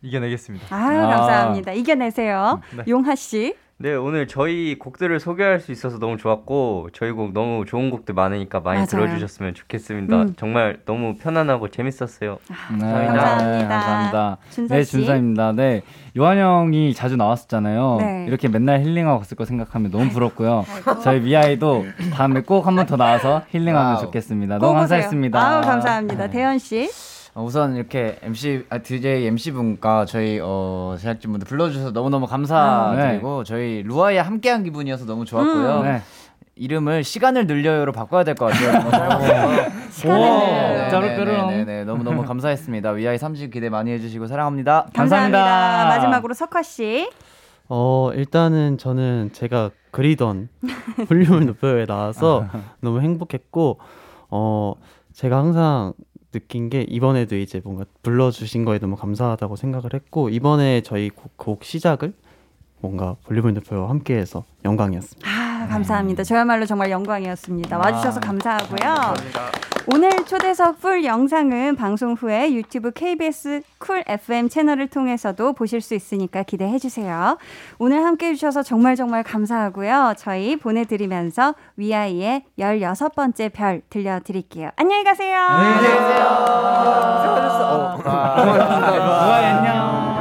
이겨내겠습니다. 아유, 감사합니다. 이겨내세요. 네. 용하 씨. 네, 오늘 저희 곡들을 소개할 수 있어서 너무 좋았고 저희 곡 너무 좋은 곡들 많으니까 많이 맞아요. 들어주셨으면 좋겠습니다. 음. 정말 너무 편안하고 재밌었어요. 네, 감사합니다. 네, 감사합니다. 준서 네, 씨. 준서입니다. 네, 요한 형이 자주 나왔었잖아요. 네. 이렇게 맨날 힐링하고 갔을 거 생각하면 너무 부럽고요. 저희 미아이도 다음에 꼭 한 번 더 나와서 힐링하면. 좋겠습니다. 꼭 너무. 감사했습니다. 아우, 감사합니다. 대현 씨. 어, 우선 이렇게 MC 아, DJ MC 분과 저희 어, 제작진 분들 불러주셔서 너무 너무 감사드리고 저희 루아에 함께한 기분이어서 너무 좋았고요. 음. 네. 이름을 시간을 늘려요로 바꿔야 될 것 같아요. 시간을 오, 내요. 짜르르렁. 네네네 너무 너무 감사했습니다. 위아이 3집 기대 많이 해주시고 사랑합니다. 감사합니다. 감사합니다. 마지막으로 석화 씨. 어, 일단은 저는 제가 그리던 볼륨을 높여에 나와서 너무 행복했고, 어, 제가 항상 느낀 게 이번에도 이제 뭔가 불러주신 거에 너무 감사하다고 생각을 했고, 이번에 저희 곡, 곡 시작을 뭔가 볼륨을 높여와 함께해서 영광이었습니다. 아, 감사합니다. 저야말로 정말 영광이었습니다. 아. 와주셔서 감사하고요. 오늘 초대석 full 영상은 방송 후에 유튜브 KBS 쿨 FM 채널을 통해서도 보실 수 있으니까 기대해 주세요. 오늘 함께 해주셔서 정말 정말 감사하고요. 저희 보내드리면서 위아이의 16번째 별 들려드릴게요. 안녕히 가세요. 안녕히 계세요. 루아이 안녕. They're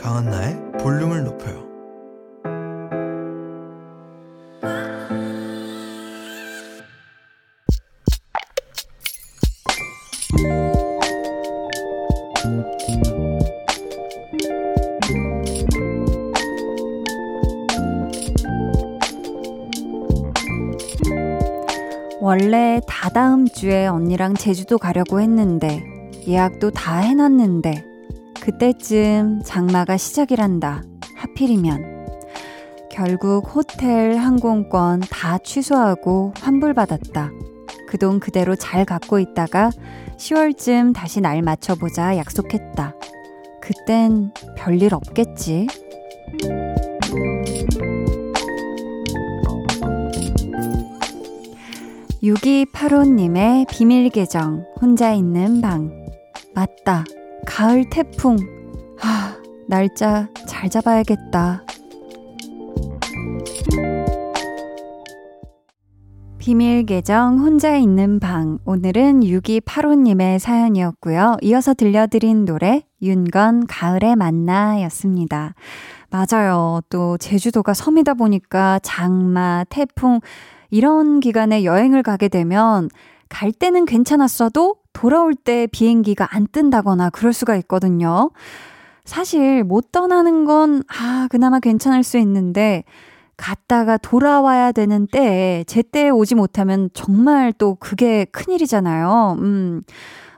강한나의 볼륨을 높여요. 원래 다다음 주에 언니랑 제주도 가려고 했는데 예약도 다 해놨는데 그때쯤 장마가 시작이란다. 하필이면 결국 호텔 항공권 다 취소하고 환불받았다. 그 돈 그대로 잘 갖고 있다가 10월쯤 다시 날 맞춰보자 약속했다. 그땐 별일 없겠지. 6285님의 비밀 계정, 혼자 있는 방. 맞다. 가을 태풍. 하, 날짜 잘 잡아야겠다. 비밀 계정 혼자 있는 방. 오늘은 6285님의 사연이었고요. 이어서 들려드린 노래 윤건 가을에 만나 였습니다. 맞아요. 또 제주도가 섬이다 보니까 장마, 태풍 이런 기간에 여행을 가게 되면 갈 때는 괜찮았어도 돌아올 때 비행기가 안 뜬다거나 그럴 수가 있거든요. 사실 못 떠나는 건, 아, 그나마 괜찮을 수 있는데, 갔다가 돌아와야 되는 때에 제때에 오지 못하면 정말 또 그게 큰일이잖아요. 음.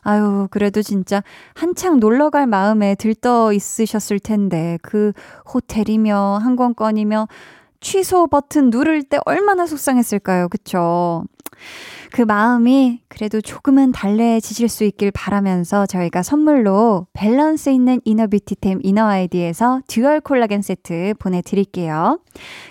아유, 그래도 진짜 한창 놀러 갈 마음에 들떠 있으셨을 텐데, 그 호텔이며 항공권이며 취소 버튼 누를 때 얼마나 속상했을까요? 그쵸? 그 마음이 그래도 조금은 달래지실 수 있길 바라면서 저희가 선물로 밸런스 있는 inner beauty템 이너 아이디에서 dual 콜라겐 세트 보내드릴게요.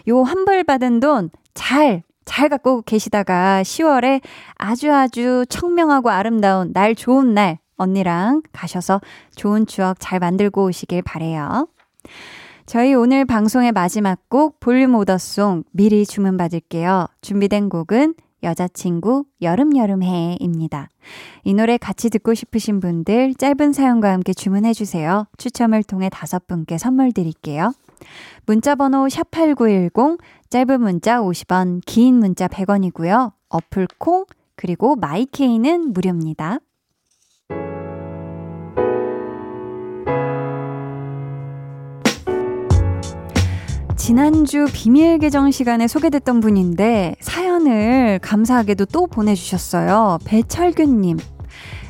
요 환불 받은 돈 잘, 잘 갖고 계시다가 10월에 아주 아주 청명하고 아름다운 날 좋은 날 언니랑 가셔서 좋은 추억 잘 만들고 오시길 바래요. 저희 오늘 방송의 마지막 곡 볼륨 오더송 미리 주문 받을게요. 준비된 곡은 여자친구 여름여름해입니다. 이 노래 같이 듣고 싶으신 분들 짧은 사연과 함께 주문해 주세요. 추첨을 통해 다섯 분께 선물 드릴게요. 문자 번호 샵8910 짧은 문자 50원, 긴 문자 100원이고요. 어플 콩 그리고 마이케이는 무료입니다. 지난주 비밀 계정 시간에 소개됐던 분인데 사연을 감사하게도 또 보내주셨어요. 배철균님.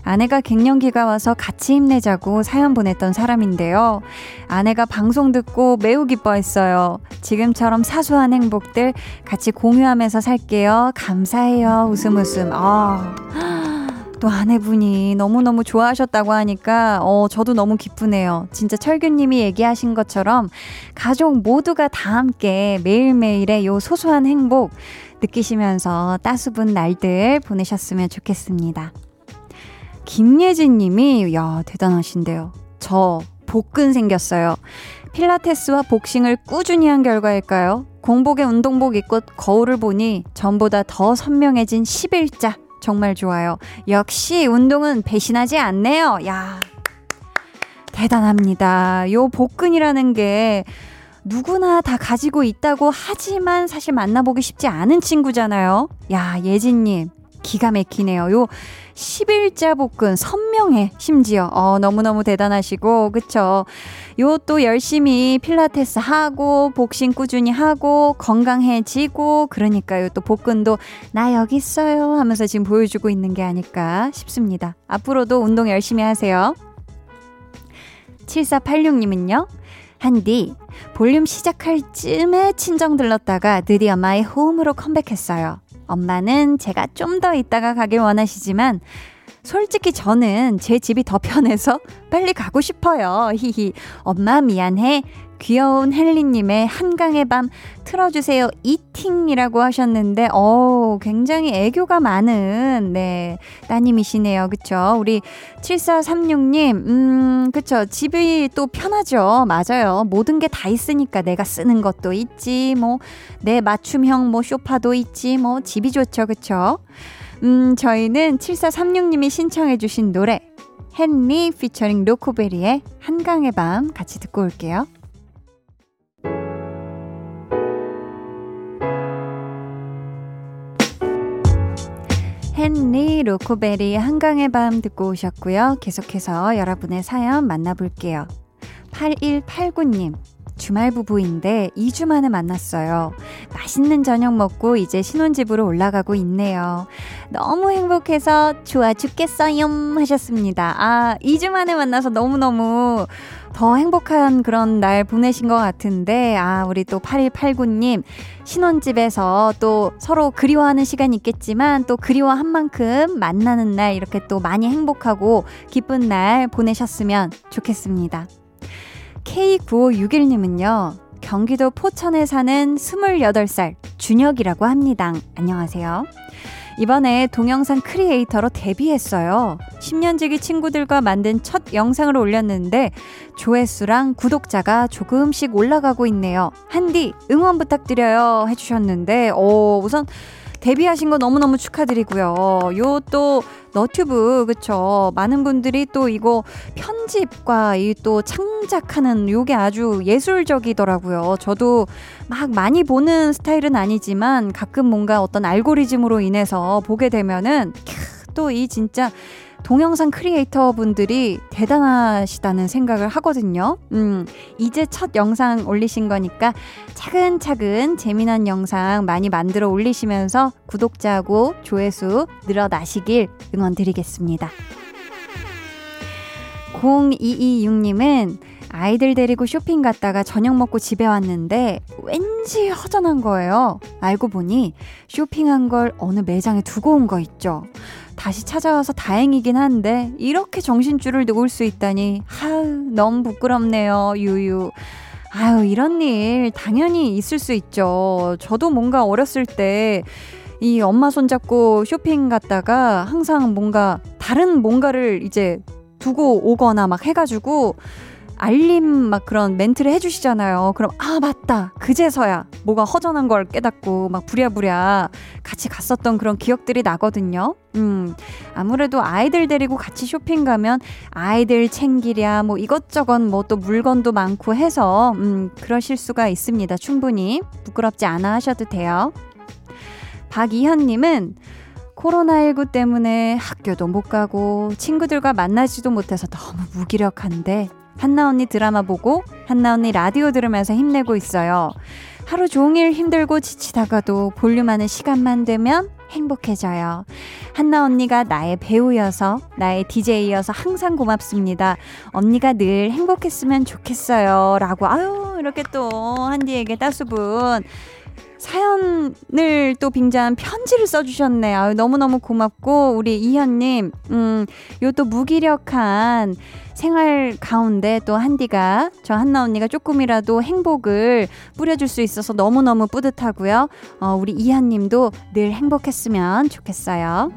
아내가 갱년기가 와서 같이 힘내자고 사연 보냈던 사람인데요. 아내가 방송 듣고 매우 기뻐했어요. 지금처럼 사소한 행복들 같이 공유하면서 살게요. 감사해요. 웃음 웃음. 아. 또 아내분이 너무너무 좋아하셨다고 하니까, 어, 저도 너무 기쁘네요. 진짜 철규님이 얘기하신 것처럼 가족 모두가 다 함께 매일매일의 요 소소한 행복 느끼시면서 따스분 날들 보내셨으면 좋겠습니다. 김예진 님이, 야, 대단하신데요. 저 복근 생겼어요. 필라테스와 복싱을 꾸준히 한 결과일까요? 공복에 운동복 입고 거울을 보니 전보다 더 선명해진 11자. 정말 좋아요. 역시 운동은 배신하지 않네요. 야. 대단합니다. 요 복근이라는 게 누구나 다 가지고 있다고 하지만 사실 만나보기 쉽지 않은 친구잖아요. 야, 예진님. 기가 막히네요. 요 10일자 복근 선명해 심지어 어 너무너무 대단하시고 그쵸 요또 열심히 필라테스 하고 복싱 꾸준히 하고 건강해지고 그러니까요. 또 복근도 나 여기 있어요 하면서 지금 보여주고 있는 게 아닐까 싶습니다. 앞으로도 운동 열심히 하세요. 7486님은요. 한디 볼륨 시작할 쯤에 친정 들렀다가 드디어 my home으로 컴백했어요. 엄마는 제가 좀 더 있다가 가길 원하시지만 솔직히 저는 제 집이 더 편해서 빨리 가고 싶어요. 히히. 엄마 미안해. 귀여운 헬리님의 한강의 밤 틀어주세요. 이팅이라고 하셨는데, 어 굉장히 애교가 많은, 네, 따님이시네요. 그쵸? 우리 7436님, 음, 그쵸. 집이 또 편하죠. 맞아요. 모든 게 다 있으니까 내가 쓰는 것도 있지, 뭐, 내 맞춤형 뭐 쇼파도 있지, 뭐, 집이 좋죠. 그쵸? 음, 저희는 7436님이 신청해주신 노래, 헨리 피처링 로코베리의 한강의 밤 같이 듣고 올게요. 헨리 로코베리 한강의 밤 듣고 오셨고요. 계속해서 여러분의 사연 만나볼게요. 8189님. 주말 부부인데 2주 만에 만났어요. 맛있는 저녁 먹고 이제 신혼집으로 올라가고 있네요. 너무 행복해서 좋아 죽겠어요 하셨습니다. 아, 2주 만에 만나서 너무너무 더 행복한 그런 날 보내신 것 같은데, 아, 우리 또 8189님, 신혼집에서 또 서로 그리워하는 시간이 있겠지만, 또 그리워한 만큼 만나는 날 이렇게 또 많이 행복하고 기쁜 날 보내셨으면 좋겠습니다. K9561님은요, 경기도 포천에 사는 28살 준혁이라고 합니다. 안녕하세요. 이번에 동영상 크리에이터로 데뷔했어요. 10년지기 친구들과 만든 첫 영상을 올렸는데 조회수랑 구독자가 조금씩 올라가고 있네요. 한디 응원 부탁드려요 해주셨는데 오, 우선 데뷔하신 거 너무너무 축하드리고요. 요 또 너튜브 그쵸 많은 분들이 또 이거 편집과 이 또 창작하는 요게 아주 예술적이더라고요. 저도 막 많이 보는 스타일은 아니지만 가끔 뭔가 어떤 알고리즘으로 인해서 보게 되면은 또 이 진짜 동영상 크리에이터 분들이 대단하시다는 생각을 하거든요. 음, 이제 첫 영상 올리신 거니까 차근차근 재미난 영상 많이 만들어 올리시면서 구독자하고 조회수 늘어나시길 응원드리겠습니다. 0226님은 아이들 데리고 쇼핑 갔다가 저녁 먹고 집에 왔는데 왠지 허전한 거예요. 알고 보니 쇼핑한 걸 어느 매장에 두고 온 거 있죠. 다시 찾아와서 다행이긴 한데 이렇게 정신줄을 놓을 수 있다니 하우 너무 부끄럽네요. 유유. 아유 이런 일 당연히 있을 수 있죠. 저도 뭔가 어렸을 때 이 엄마 손잡고 쇼핑 갔다가 항상 뭔가 다른 뭔가를 이제 두고 오거나 막 해가지고 알림 막 그런 멘트를 해주시잖아요. 그럼 아 맞다 그제서야 뭐가 허전한 걸 깨닫고 막 부랴부랴 같이 갔었던 그런 기억들이 나거든요. 음 아무래도 아이들 데리고 같이 쇼핑 가면 아이들 챙기랴 뭐 이것저것 뭐 또 물건도 많고 해서 음 그러실 수가 있습니다. 충분히 부끄럽지 않아 하셔도 돼요. 박이현님은 코로나19 때문에 학교도 못 가고 친구들과 만나지도 못해서 너무 무기력한데 한나 언니 드라마 보고 한나 언니 라디오 들으면서 힘내고 있어요. 하루 종일 힘들고 지치다가도 볼륨하는 시간만 되면 행복해져요. 한나 언니가 나의 배우여서 나의 DJ여서 항상 고맙습니다. 언니가 늘 행복했으면 좋겠어요. 라고 아유 이렇게 또 한디에게 따수분 사연을 또 빙자한 편지를 써주셨네. 아유, 너무너무 고맙고, 우리 이현님, 음, 요 또 무기력한 생활 가운데 또 한디가, 저 한나 언니가 조금이라도 행복을 뿌려줄 수 있어서 너무너무 뿌듯하고요. 어, 우리 이현님도 늘 행복했으면 좋겠어요.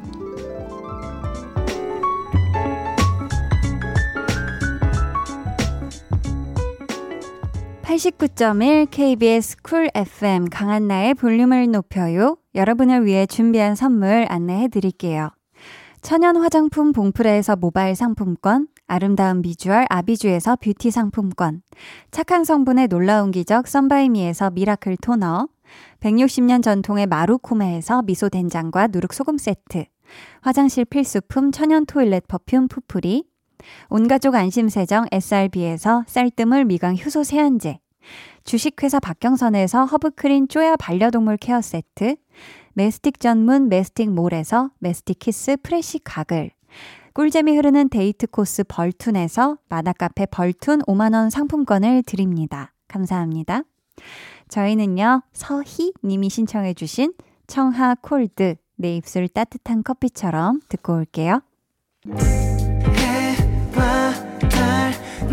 89.1 KBS 쿨 FM 강한나의 볼륨을 높여요. 여러분을 위해 준비한 선물 안내해 드릴게요. 천연 화장품 봉프레에서 모바일 상품권, 아름다운 비주얼 아비주에서 뷰티 상품권, 착한 성분의 놀라운 기적 썬바이미에서 miracle 토너, 160년 전통의 마루코메에서 미소 된장과 누룩 소금 세트, 화장실 필수품 천연 toilet perfume 푸풀이, 온가족 안심세정 SRB에서 쌀뜨물 미강 효소 세안제, 주식회사 박경선에서 허브크린 쪼야 반려동물 케어 세트, 메스틱 전문 메스틱몰에서 메스틱 키스 fresh 가글, 꿀잼이 흐르는 데이트 코스 벌툰에서 만화카페 벌툰 5만원 상품권을 드립니다. 감사합니다. 저희는요, 서희 님이 신청해주신 청하 콜드, 내 입술 따뜻한 커피처럼 듣고 올게요.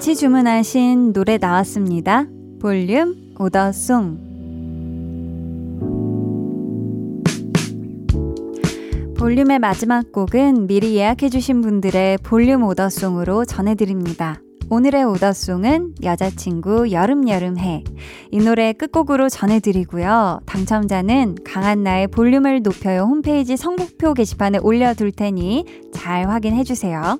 같이 주문하신 노래 나왔습니다. 볼륨 오더송. 볼륨의 마지막 곡은 미리 예약해주신 분들의 볼륨 오더송으로 전해드립니다. 오늘의 오더송은 여자친구 여름여름해. 이 노래 끝곡으로 전해드리고요. 당첨자는 강한나의 볼륨을 높여요 홈페이지 선곡표 게시판에 올려둘 테니 잘 확인해주세요.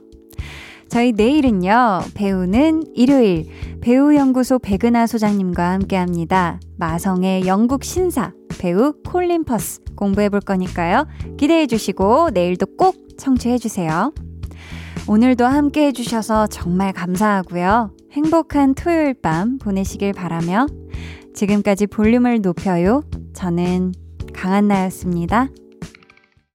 저희 내일은요, 배우는 일요일, 배우연구소 백은하 소장님과 함께 합니다. 마성의 영국 신사, 배우 콜린 퍼스 공부해 볼 거니까요. 기대해 주시고, 내일도 꼭 청취해 주세요. 오늘도 함께 해주셔서 정말 감사하고요. 행복한 토요일 밤 보내시길 바라며, 지금까지 볼륨을 높여요. 저는 강한나였습니다.